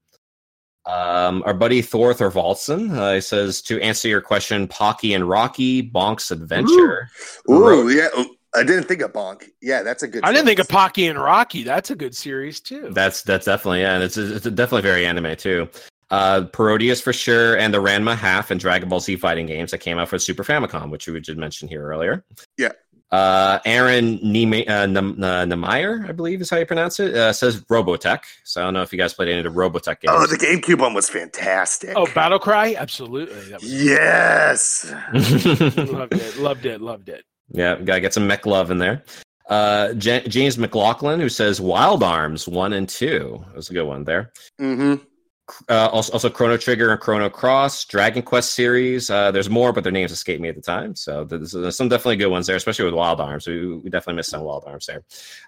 Speaker 5: Um, our buddy Thor Thorvaldsen uh, he says to answer your question, Pocky and Rocky Bonk's Adventure.
Speaker 8: Ooh, yeah. I didn't think of Bonk. Yeah, that's a good.
Speaker 6: I didn't think of Pocky and Rocky. That's a good series too.
Speaker 5: That's that's definitely yeah, and it's it's definitely very anime too. Uh, Parodius for sure, and the Ranma half and Dragon Ball Z fighting games that came out for Super Famicom, which we did mention here earlier.
Speaker 8: Yeah.
Speaker 5: Uh, Aaron Nieme- uh, Nam- uh, Nemeyer, I believe is how you pronounce it, uh, says Robotech. So I don't know if you guys played any of the Robotech games.
Speaker 8: Oh, the GameCube one was fantastic.
Speaker 6: Oh, Battle Cry, absolutely. That was
Speaker 8: yes.
Speaker 6: loved it, loved it, loved it.
Speaker 5: yeah, gotta get some mech love in there. Uh, Ja- James McLaughlin, who says Wild Arms one and two. That was a good one there.
Speaker 8: Mm-hmm.
Speaker 5: Uh, also, also Chrono Trigger and Chrono Cross, Dragon Quest series. Uh, there's more, but their names escape me at the time. So there's, there's some definitely good ones there, especially with Wild Arms. We, we definitely missed on Wild Arms there.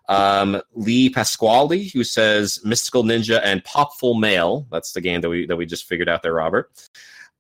Speaker 5: Um, Lee Pasquale, who says Mystical Ninja and Popful Mail. That's the game that we that we just figured out there, Robert.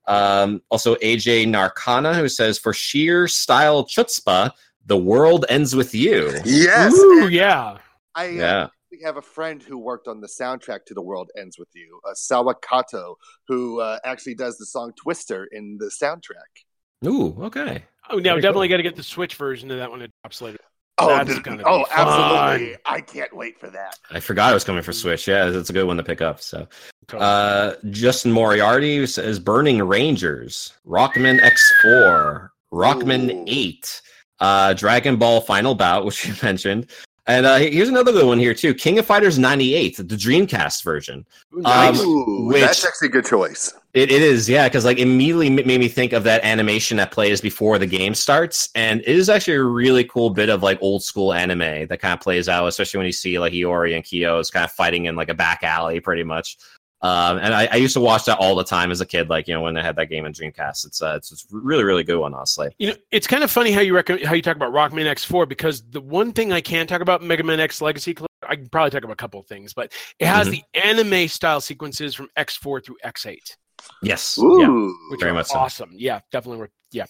Speaker 5: Um, also AJ Narcana, who says for sheer style chutzpah, the world ends with you.
Speaker 8: Yes.
Speaker 6: Ooh, yeah.
Speaker 8: I uh,
Speaker 5: Yeah.
Speaker 8: We have a friend who worked on the soundtrack to The World Ends With You, uh, Sawa Kato, who uh, actually does the song Twister in the soundtrack.
Speaker 5: Ooh, okay.
Speaker 6: Oh, now
Speaker 5: Very
Speaker 6: definitely
Speaker 5: cool.
Speaker 6: got to get the Switch version of that when it drops later.
Speaker 8: Oh,
Speaker 6: That's
Speaker 8: the-
Speaker 6: gonna be
Speaker 8: oh, absolutely.
Speaker 6: fun.
Speaker 8: I can't wait for that.
Speaker 5: I forgot it was coming for Switch. Yeah, it's a good one to pick up. So. Uh, Justin Moriarty says Burning Rangers, Rockman X4, Rockman
Speaker 8: Ooh.
Speaker 5: 8, uh, Dragon Ball Final Bout, which you mentioned. And uh, here's another good one here, too King of Fighters 98, the Dreamcast version.
Speaker 6: Nice.
Speaker 5: um,
Speaker 8: Ooh,
Speaker 5: which-
Speaker 8: that's actually a good choice.
Speaker 5: It, it is, yeah, because like immediately made me think of that animation that plays before the game starts, and it is actually a really cool bit of like old school anime that kind of plays out, especially when you see like Iori and Kyo is kind of fighting in like a back alley, pretty much. Um, and I, I used to watch that all the time as a kid, like you know when they had that game in Dreamcast. It's uh, it's, it's really really good one, honestly.
Speaker 6: You know, it's kind of funny how you rec- how you talk about Rockman X4 because the one thing I can talk about Mega Man X Legacy, I can probably talk about a couple of things, but it has
Speaker 5: Mhm.
Speaker 6: the anime style sequences from X4 through X8,
Speaker 5: Yes,
Speaker 8: Ooh.
Speaker 6: which
Speaker 5: Very
Speaker 6: are
Speaker 5: much so.
Speaker 6: awesome. Yeah, definitely. Worth, yeah,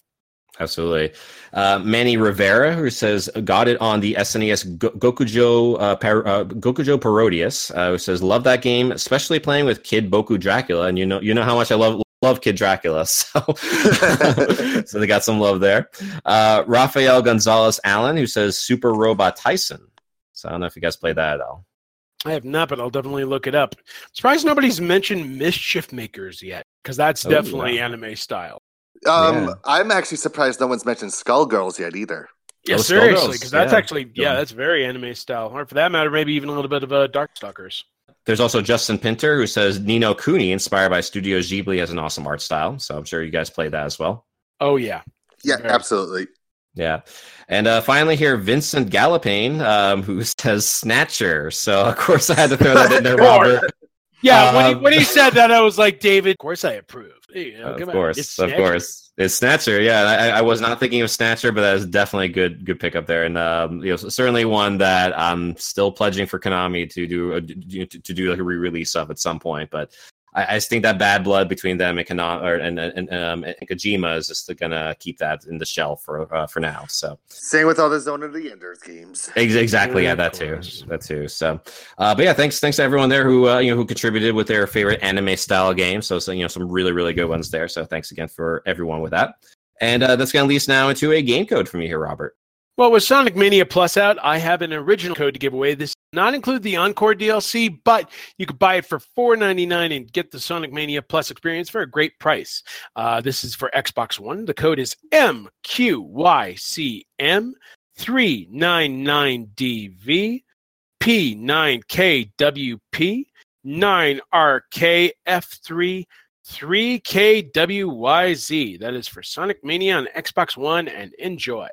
Speaker 5: Absolutely. Uh, Manny Rivera, who says, got it on the SNES Go- Gokujo, uh, par- uh, Gokujo Parodius, uh, who says, love that game, especially playing with Kid Boku Dracula. And you know, you know how much I love, love Kid Dracula. So, so they got some love there. Uh, Rafael Gonzalez Allen, who says, Super Robot Taisen. So I don't know if you guys played that at all.
Speaker 6: I have not, but I'll definitely look it up. Surprised nobody's mentioned Mischief Makers yet because that's
Speaker 5: Oh,
Speaker 6: definitely
Speaker 5: wow.
Speaker 6: anime style.
Speaker 8: Um,
Speaker 5: Yeah.
Speaker 8: I'm actually surprised no one's mentioned Skullgirls yet either.
Speaker 6: Yeah,
Speaker 5: Oh,
Speaker 6: seriously, because that's
Speaker 5: yeah.
Speaker 6: actually yeah, that's very anime style, or for that matter, maybe even a little bit of uh, Darkstalkers.
Speaker 5: There's also Justin Pinter, who says, Ni no Kuni, inspired by Studio Ghibli, has an awesome art style. So I'm sure you guys played that as well.
Speaker 6: Oh yeah,
Speaker 8: Yeah,
Speaker 6: Very.
Speaker 8: absolutely.
Speaker 5: Yeah. And uh, finally, here, Vincent Gallopane, um, who says Snatcher. So, of course, I had to throw that in there, Robert.
Speaker 6: Yeah, when he
Speaker 5: Um,
Speaker 6: when he said that, I was like, David. Of course, I approve. You know,
Speaker 5: of course,
Speaker 6: it's
Speaker 5: of
Speaker 6: Snatcher.
Speaker 5: course, it's Snatcher. Yeah, I, I was not thinking of Snatcher, but that is definitely a good good pickup there, and um, you know, certainly one that I'm still pledging for Konami to do a, to, to do like a re-release of at some point. But I, I just think that bad blood between them and Konami or, and and, um, and Kojima is just gonna keep that in the shell for uh, for now. So
Speaker 8: Same with all the Zone of the Enders games.
Speaker 5: Ex- Exactly. Yeah, that too. That too. So, uh, but yeah, thanks, thanks to everyone there who uh, you know who contributed with their favorite anime style games. So, so you know, some really really good ones there. So, thanks again for everyone with that. And uh, that's going to lead us now into a game code from you here, Robert.
Speaker 6: Well, with Sonic Mania Plus out, I have an original code to give away. This does not include the Encore DLC, but you could buy it for $4.99 and get the Sonic Mania Plus experience for a great price. Uh, this is for Xbox One. The code is MQYCM 399DV P9KWP 9RKF3 3KWYZ. That is for Sonic Mania on Xbox One and enjoy.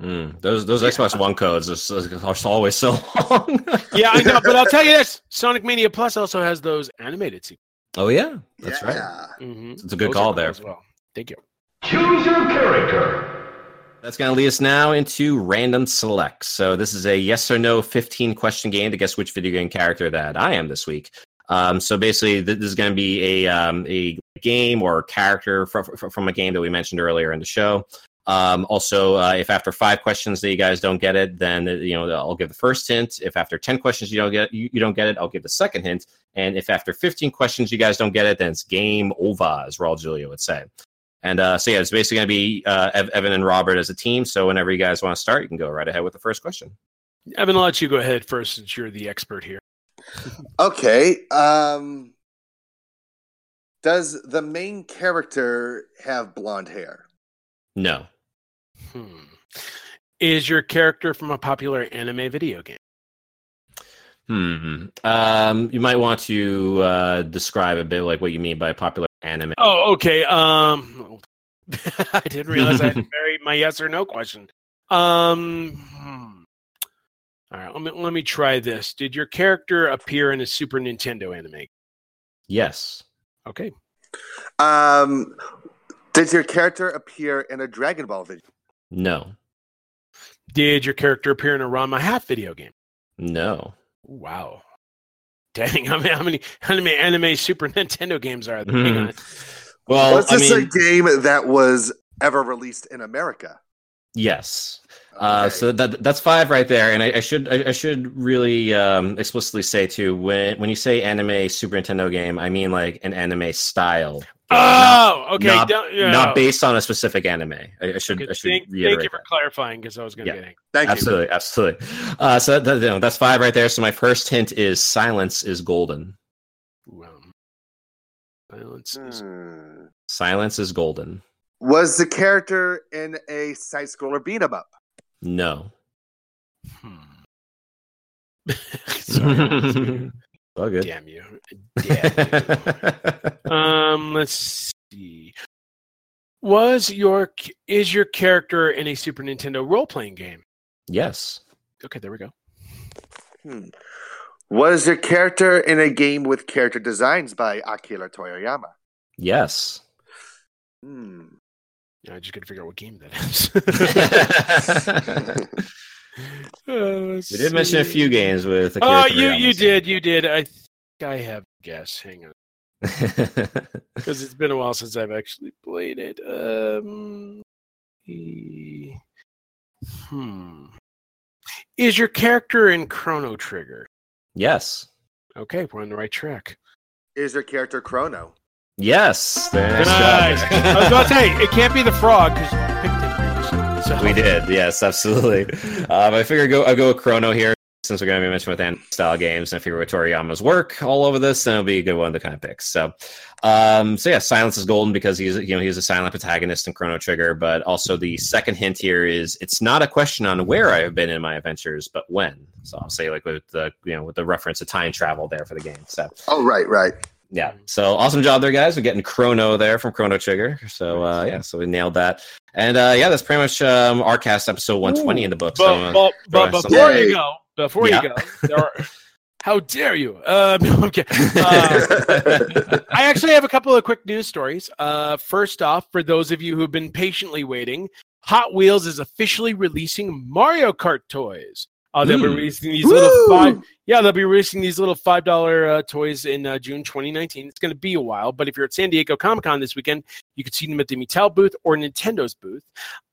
Speaker 5: Mm, those those Xbox One codes are, are always so long.
Speaker 6: Yeah, I know, but I'll tell you this: Sonic Mania Plus also has those animated sequences.
Speaker 5: oh yeah, that's right.
Speaker 6: Mm-hmm.
Speaker 5: It's a good call there.
Speaker 6: as well. Thank you.
Speaker 9: Choose your character.
Speaker 5: That's going to lead us now into random select. So this is a yes or no 15 question game to guess which video game character that I am this week. Um, so basically, this is going to be a um, a game or character from, from a game that we mentioned earlier in the show. Um, also, uh, if after five questions that you guys don't get it, then uh, you know I'll give the first hint. If after ten questions you don't get you, you don't get it, I'll give the second hint. And if after fifteen questions you guys don't get it, then it's game over, as Raul Julia would say. And uh, so yeah, it's basically going to be uh, Ev- Evan and Robert as a team. So whenever you guys want to start, you can go right ahead with the first question.
Speaker 6: Evan, I'll let you go ahead first since you're the expert here.
Speaker 8: Okay. Um, does the main character have blonde hair?
Speaker 5: No,
Speaker 6: Hmm. Is your character from a popular anime video game?
Speaker 5: hmm. Um, you might want to uh, describe a bit like what you mean by popular anime.
Speaker 6: Oh, okay. Um, I didn't realize I had to vary my yes or no question. Um, hmm. all right. Let me let me try this. Did your character appear in a Super Nintendo anime?
Speaker 5: Yes,
Speaker 6: Okay.
Speaker 8: Um, does your character appear in a Dragon Ball video?
Speaker 5: No,
Speaker 6: Did your character appear in a Ranma Half video game?
Speaker 5: no.
Speaker 6: Wow. Dang, how many, how many, how many anime Super Nintendo games are there? Hang on.
Speaker 5: Well,
Speaker 8: Was
Speaker 5: I
Speaker 8: this
Speaker 5: mean,
Speaker 8: a game that was ever released in America?
Speaker 5: yes. Uh, so that that's five right there, and I, I should I, I should really um, explicitly say too when when you say anime Super Nintendo game, I mean like an anime style. Game, not-
Speaker 6: Oh, okay.
Speaker 5: not,
Speaker 6: don't- yeah.
Speaker 5: not based on a specific anime. I, I should
Speaker 6: Okay,
Speaker 5: I should
Speaker 6: thank, thank you for
Speaker 5: that.
Speaker 6: clarifying because I was going to
Speaker 5: Yeah.
Speaker 6: get angry.
Speaker 8: Thank you.
Speaker 5: Absolutely, absolutely. Uh, so that, that- that's five right there. So my first hint is silence is golden.
Speaker 6: Um, silence is
Speaker 8: Hmm.
Speaker 5: Silence is golden.
Speaker 8: Was the character in a side scroller beat 'em up?
Speaker 5: No.
Speaker 6: Hmm. Sorry.
Speaker 5: All good.
Speaker 6: Damn you. Damn you. Um, let's see. Was your is your character in a Super Nintendo role playing game?
Speaker 5: yes.
Speaker 6: Okay, there we go.
Speaker 8: Hmm. Was your character in a game with character designs by Akira Toriyama?
Speaker 5: Yes.
Speaker 8: Hmm.
Speaker 6: Yeah, I just got to figure out what game that is.
Speaker 5: we
Speaker 6: Uh, let's
Speaker 5: did mention a few games with.
Speaker 6: Oh,
Speaker 5: Akira
Speaker 6: you
Speaker 5: Toriyama,
Speaker 6: you
Speaker 5: so-
Speaker 6: did you did. I think I have a guess. Hang on, because it's been a while since I've actually played it. Um, e- hmm. Is your character in Chrono Trigger?
Speaker 5: yes.
Speaker 6: Okay, we're on the right track.
Speaker 8: Is your character Chrono?
Speaker 5: Yes. Nice
Speaker 6: Nice. I was about to say it can't be the frog because you picked it previously. So
Speaker 5: We did, yes, absolutely. Um, I figure go I go with Chrono here since we're going to be mentioning with anime style games, and I figure with Toriyama's work all over this, then it'll be a good one to kind of pick. So, um, so yeah, Silence is golden because he's you know he's a silent protagonist in Chrono Trigger, but also the second hint here is it's not a question on where I have been in my adventures, but when. So I'll say like with the you know with the reference to time travel there for the game. So
Speaker 8: Oh, right, right.
Speaker 5: Yeah. So awesome job there, guys. We're getting Chrono there from Chrono Trigger. So uh, yeah, so we nailed that. And uh, yeah, that's pretty much um, our cast episode 120 in the book. So,
Speaker 6: But,
Speaker 5: uh,
Speaker 6: but, but before you go, before
Speaker 5: Yeah.
Speaker 6: you go, there are, How dare you? Uh, okay. Uh, I actually have a couple of quick news stories. Uh, first off, for those of you who've been patiently waiting, Hot Wheels is officially releasing Mario Kart toys. Uh, they'll be
Speaker 5: Mm.
Speaker 6: releasing these little five. Yeah, they'll be releasing these little five dollar uh, toys in uh, June 2019. It's going to be a while, but if you're at San Diego Comic Con this weekend, you can see them at the Mattel booth or Nintendo's booth.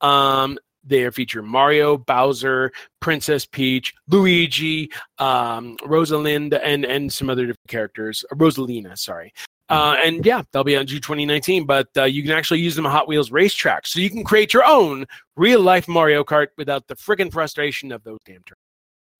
Speaker 6: Um, they feature Mario, Bowser, Princess Peach, Luigi, um, Rosalind, and and some other different characters. Rosalina, sorry. Uh, and yeah, they'll be on June 2019, but uh, you can actually use them on Hot Wheels racetracks. So you can create your own real life Mario Kart without the friggin' frustration of those damn turns.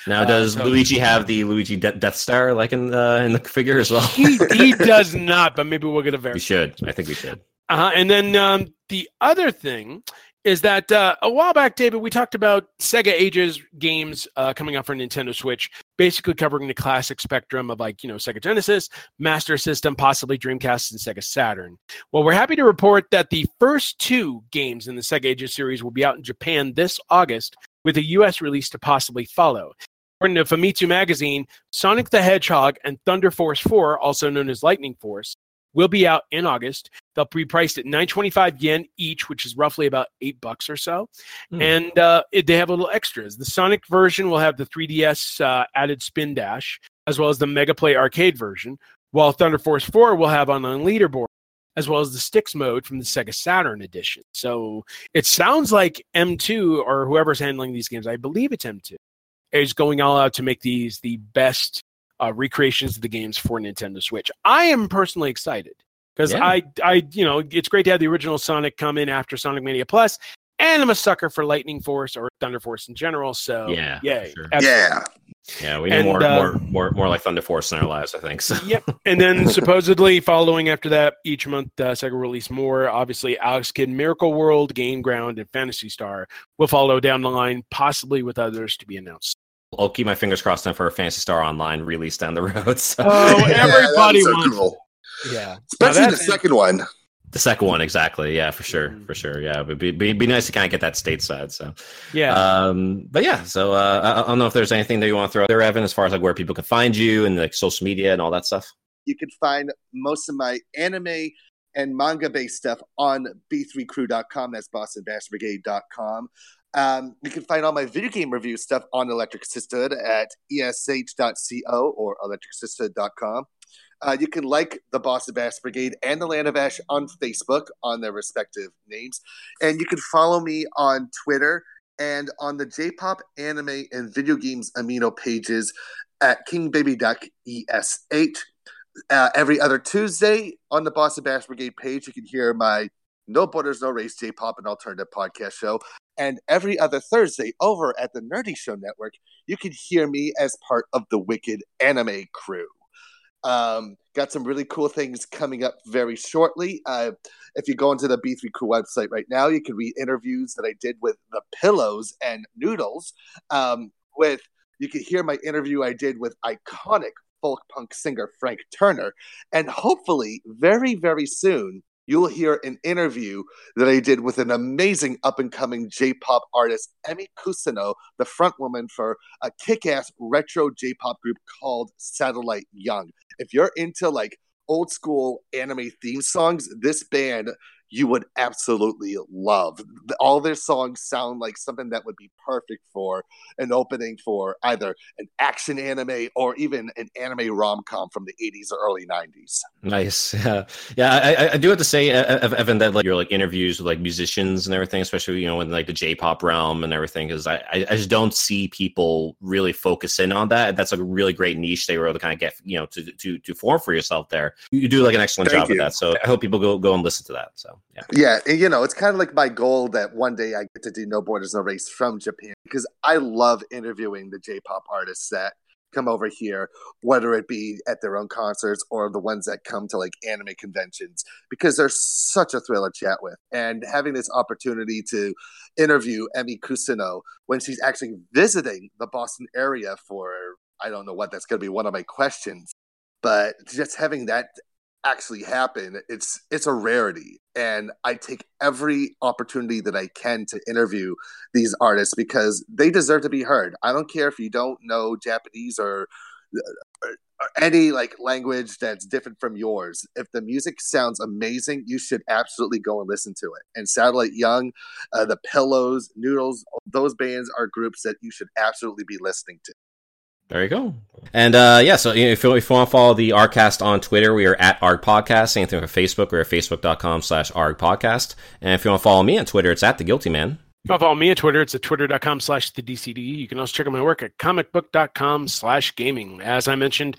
Speaker 5: Now,
Speaker 6: Uh,
Speaker 5: does
Speaker 6: so-
Speaker 5: Luigi have the Luigi De- Death Star like in the in the figure as well?
Speaker 6: He, he does not, but maybe we'll get a
Speaker 5: we should. I think we should.
Speaker 6: Uh-huh. And then um, the other thing is that uh, a while back, David, we talked about Sega Ages games uh, coming out for Nintendo Switch, basically covering the classic spectrum of like, you know, Sega Genesis, Master System, possibly Dreamcast, and Sega Saturn. Well, we're happy to report that the first two games in the Sega Ages series will be out in Japan this August, with a US release to possibly follow. According to Famitsu Magazine, Sonic the Hedgehog and Thunder Force 4, also known as Lightning Force, will be out in August. They'll be priced at 925 yen each, which is roughly about eight bucks or so.
Speaker 5: Hmm.
Speaker 6: And uh, it, they have little extras. The Sonic version will have the 3DS uh, added spin dash, as well as the Mega Play arcade version, while Thunder Force 4 will have on a leaderboard, as well as the sticks mode from the Sega Saturn edition. So it sounds like M2 or whoever's handling these games, I believe it's M2, is going all out to make these the best uh, recreations of the games for Nintendo Switch. I am personally excited because
Speaker 5: Yeah.
Speaker 6: I, I, you know, it's great to have the original Sonic come in after Sonic Mania Plus, and I'm a sucker for Lightning Force or Thunder Force in general. So
Speaker 5: Yeah,
Speaker 6: yay,
Speaker 5: sure.
Speaker 8: Yeah.
Speaker 5: Yeah, we need
Speaker 6: And,
Speaker 5: more,
Speaker 6: uh,
Speaker 5: more, more, more like Thunder Force in our lives. I think so.
Speaker 6: Yep. And then supposedly following after that, each month uh, Sega will release more. Obviously, Alex Kidd, Miracle World, Gain Ground, and Phantasy Star will follow down the line, possibly with others to be announced.
Speaker 5: I'll keep my fingers crossed then for a Phantasy Star Online release down the road. So.
Speaker 6: Oh,
Speaker 8: Yeah,
Speaker 6: everybody
Speaker 8: that's so
Speaker 6: wants.
Speaker 8: cool.
Speaker 6: Yeah.
Speaker 8: Especially
Speaker 6: Now
Speaker 8: the
Speaker 6: that-
Speaker 8: second one.
Speaker 5: The second one, exactly. Yeah, for sure,
Speaker 6: Mhm.
Speaker 5: for sure. Yeah, it'd be, be be nice to kind of get that stateside. So,
Speaker 6: Yeah.
Speaker 5: um, but yeah. So uh, I, I don't know if there's anything that you want to throw out there, Evan, as far as like where people can find you and like social media and all that stuff.
Speaker 8: you can find most of my anime and manga based stuff on b3crew.com. That's bostonbashbrigade.com. Um, you can find all my video game review stuff on Electric Sisterhood at esh.co or electricsisthood.com. Uh, you can like the Boston Bash Brigade and the Land of Ash on Facebook on their respective names. And you can follow me on Twitter and on the J pop, anime, and video games amino pages at King Baby Duck ES8 uh, every other Tuesday on the Boston Bash Brigade page. You can hear my No Borders, No Race J Pop and Alternative podcast show. And every other Thursday over at the Nerdy Show Network, you can hear me as part of the Wicked Anime Crew. Um, got some really cool things coming up very shortly. Uh, if you go into the B3 Crew website right now, you can read interviews that I did with the Pillows and Noodles. Um, with you can hear my interview I did with iconic folk punk singer Frank Turner, and hopefully very very soon you'll hear an interview that I did with an amazing up and coming J pop artist, Emi Kusano, the front woman for a kick ass retro J pop group called Satellite Young. If you're into like old school anime theme songs, this band you would absolutely love. All their songs sound like something that would be perfect for an opening for either an action anime or even an anime rom com from the 80s or early 90s.
Speaker 5: Nice. Yeah, yeah. I, I- do have to say, Evan, that like your like interviews with like musicians and everything, especially you know in like the J-pop realm and everything, because I I just don't see people really focus in on that. That's a really great niche they were able to kind of get you know to to to form for yourself there. You do like an excellent
Speaker 8: Thank
Speaker 5: job with that. So I hope people go go and listen to that. So yeah.
Speaker 8: Yeah, and you know, it's kind of like my goal that one day I get to do No Borders, No Race from Japan because I love interviewing the J pop artists that come over here, whether it be at their own concerts or the ones that come to like anime conventions, because they're such a thrill to chat with. And having this opportunity to interview Emi Kusano when she's actually visiting the Boston area for, I don't know what that's going to be one of my questions, but just having that actually happen it's it's a rarity and i take every opportunity that i can to interview these artists because they deserve to be heard i don't care if you don't know japanese or uh, any like language that's different from yours. If the music sounds amazing, you should absolutely go and listen to it. And Satellite Young, uh, the Pillows, Noodles, those bands are groups that you should absolutely be listening to.
Speaker 5: There you go. And uh, yeah, so if, you, if you want to follow the ARGcast on Twitter, we are at ARG Podcast. Same thing for Facebook. We're at facebook.com slash ARG Podcast. And if you want to follow me on Twitter, it's at The Guilty Man.
Speaker 6: You can follow me on Twitter. It's at twitter.com slash the DCD. You can also check out my work at comicbook.com slash gaming. As I mentioned,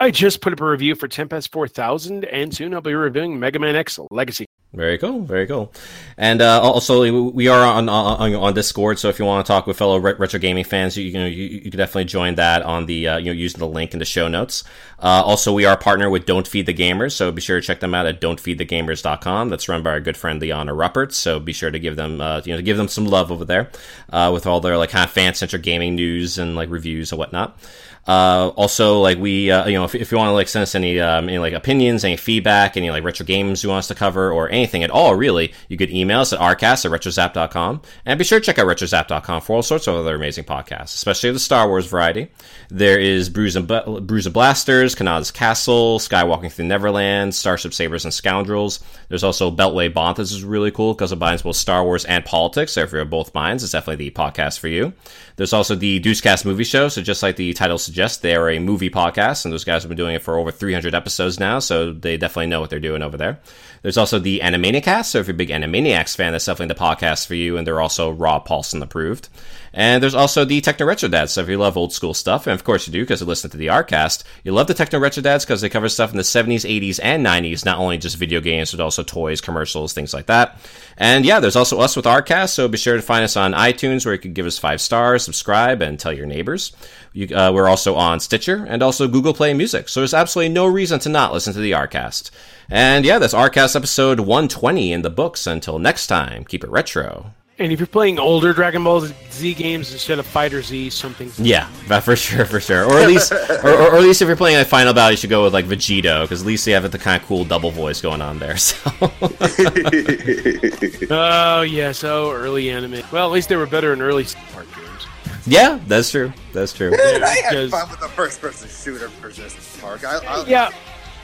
Speaker 6: I just put up a review for Tempest 4000, and soon I'll be reviewing Mega Man X Legacy.
Speaker 5: Very cool, very cool. And uh, also, we are on, on on Discord, so if you want to talk with fellow retro gaming fans, you, you you, you can definitely join that on the uh, you know using the link in the show notes. Uh, also, we are partner with Don't Feed the Gamers, so be sure to check them out at don'tfeedthegamers.com. That's run by our good friend Liana Ruppert. So be sure to give them uh, you know give them some love over there uh, with all their like kind of fan centric gaming news and like reviews and whatnot. Uh, also, like we, uh, you know, if, if you want to like send us any, um, any like opinions, any feedback, any like retro games you want us to cover, or anything at all, really, you could email us at rcast at retrozap.com. And be sure to check out retrozap.com for all sorts of other amazing podcasts, especially the Star Wars variety. There is Bruise and, Bruise and Blasters, Kanata's Castle, Skywalking Through Neverland, Starship Sabers and Scoundrels. There's also Beltway Bond. This is really cool because it binds both Star Wars and politics. So if you're both minds, it's definitely the podcast for you. There's also the Deucecast movie show. So just like the title suggests, they are a movie podcast, and those guys have been doing it for over 300 episodes now, so they definitely know what they're doing over there. There's also the Animaniacast, so if you're a big Animaniacs fan, that's definitely the podcast for you, and they're also Rob Paulsen approved. And there's also the Techno Retro Dads. So if you love old school stuff, and of course you do because you listen to the ARGcast, you love the Techno Retro Dads because they cover stuff in the 70s, 80s, and 90s, not only just video games, but also toys, commercials, things like that. And yeah, there's also us with ARGcast, so be sure to find us on iTunes where you can give us five stars, subscribe, and tell your neighbors. You, uh, we're also on Stitcher and also Google Play Music, so there's absolutely no reason to not listen to the ARGcast. And yeah, that's ARGcast episode 120 in the books. Until next time, keep it retro.
Speaker 6: And if you're playing older Dragon Ball Z games instead of Fighter Z, something.
Speaker 5: Yeah, but for sure, for sure. Or at least, or, or, or at least if you're playing a Final Battle, you should go with like Vegito because at least you have the kind of cool double voice going on there. So.
Speaker 6: oh yeah, so early anime. Well, at least they were better in early part games.
Speaker 5: Yeah, that's true. That's true.
Speaker 8: Man, I had fun with the first person shooter for Jurassic Park. I, I,
Speaker 6: Yeah,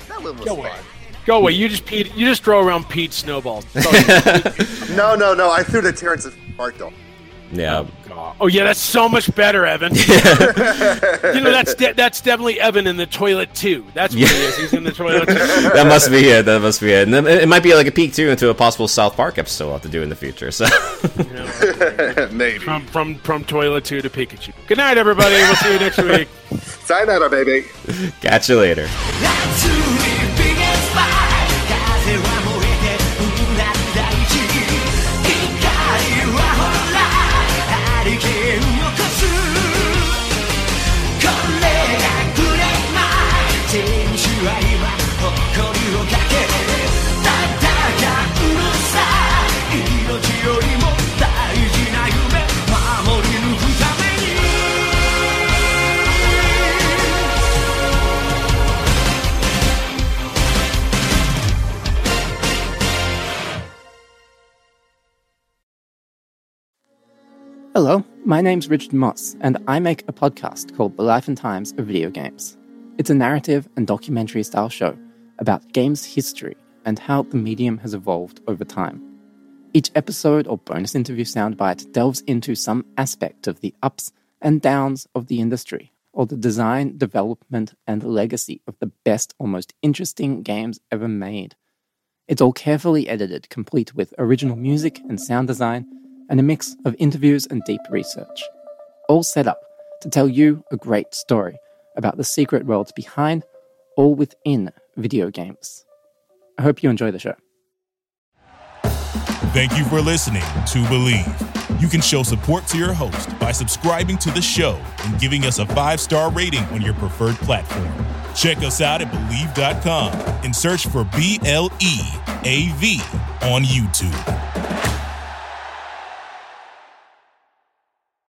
Speaker 8: that one was
Speaker 6: Go away.
Speaker 8: fun.
Speaker 6: Go away. You just Pete. You just throw around Pete snowballs. That's all you-
Speaker 8: No, no, no. I threw the Terrence Park though.
Speaker 5: Yeah.
Speaker 6: Oh, oh yeah, that's so much better, Evan. you know that's de- that's definitely Evan in the toilet too. That's what he is. He's in the toilet. Too.
Speaker 5: that must be it. That must be it. And then it might be like a peek too into a possible South Park episode we'll have to do in the future. So
Speaker 8: Maybe.
Speaker 6: From from from toilet two to Pikachu. Good night, everybody. We'll see you next week.
Speaker 8: Sayonara, baby.
Speaker 5: catch you later.
Speaker 10: Hello, my name's Richard Moss, and I make a podcast called The Life and Times of Video Games. It's a narrative and documentary style show about games history and how the medium has evolved over time. Each episode or bonus interview soundbite delves into some aspect of the ups and downs of the industry, or the design, development, and legacy of the best or most interesting games ever made. It's all carefully edited, complete with original music and sound design, and a mix of interviews and deep research. All set up to tell you a great story about the secret worlds behind or within video games. I hope you enjoy the show.
Speaker 1: Thank you for listening to Bleav. You can show support to your host by subscribing to the show and giving us a five star rating on your preferred platform. Check us out at Bleav.com and search for B L E A V on YouTube.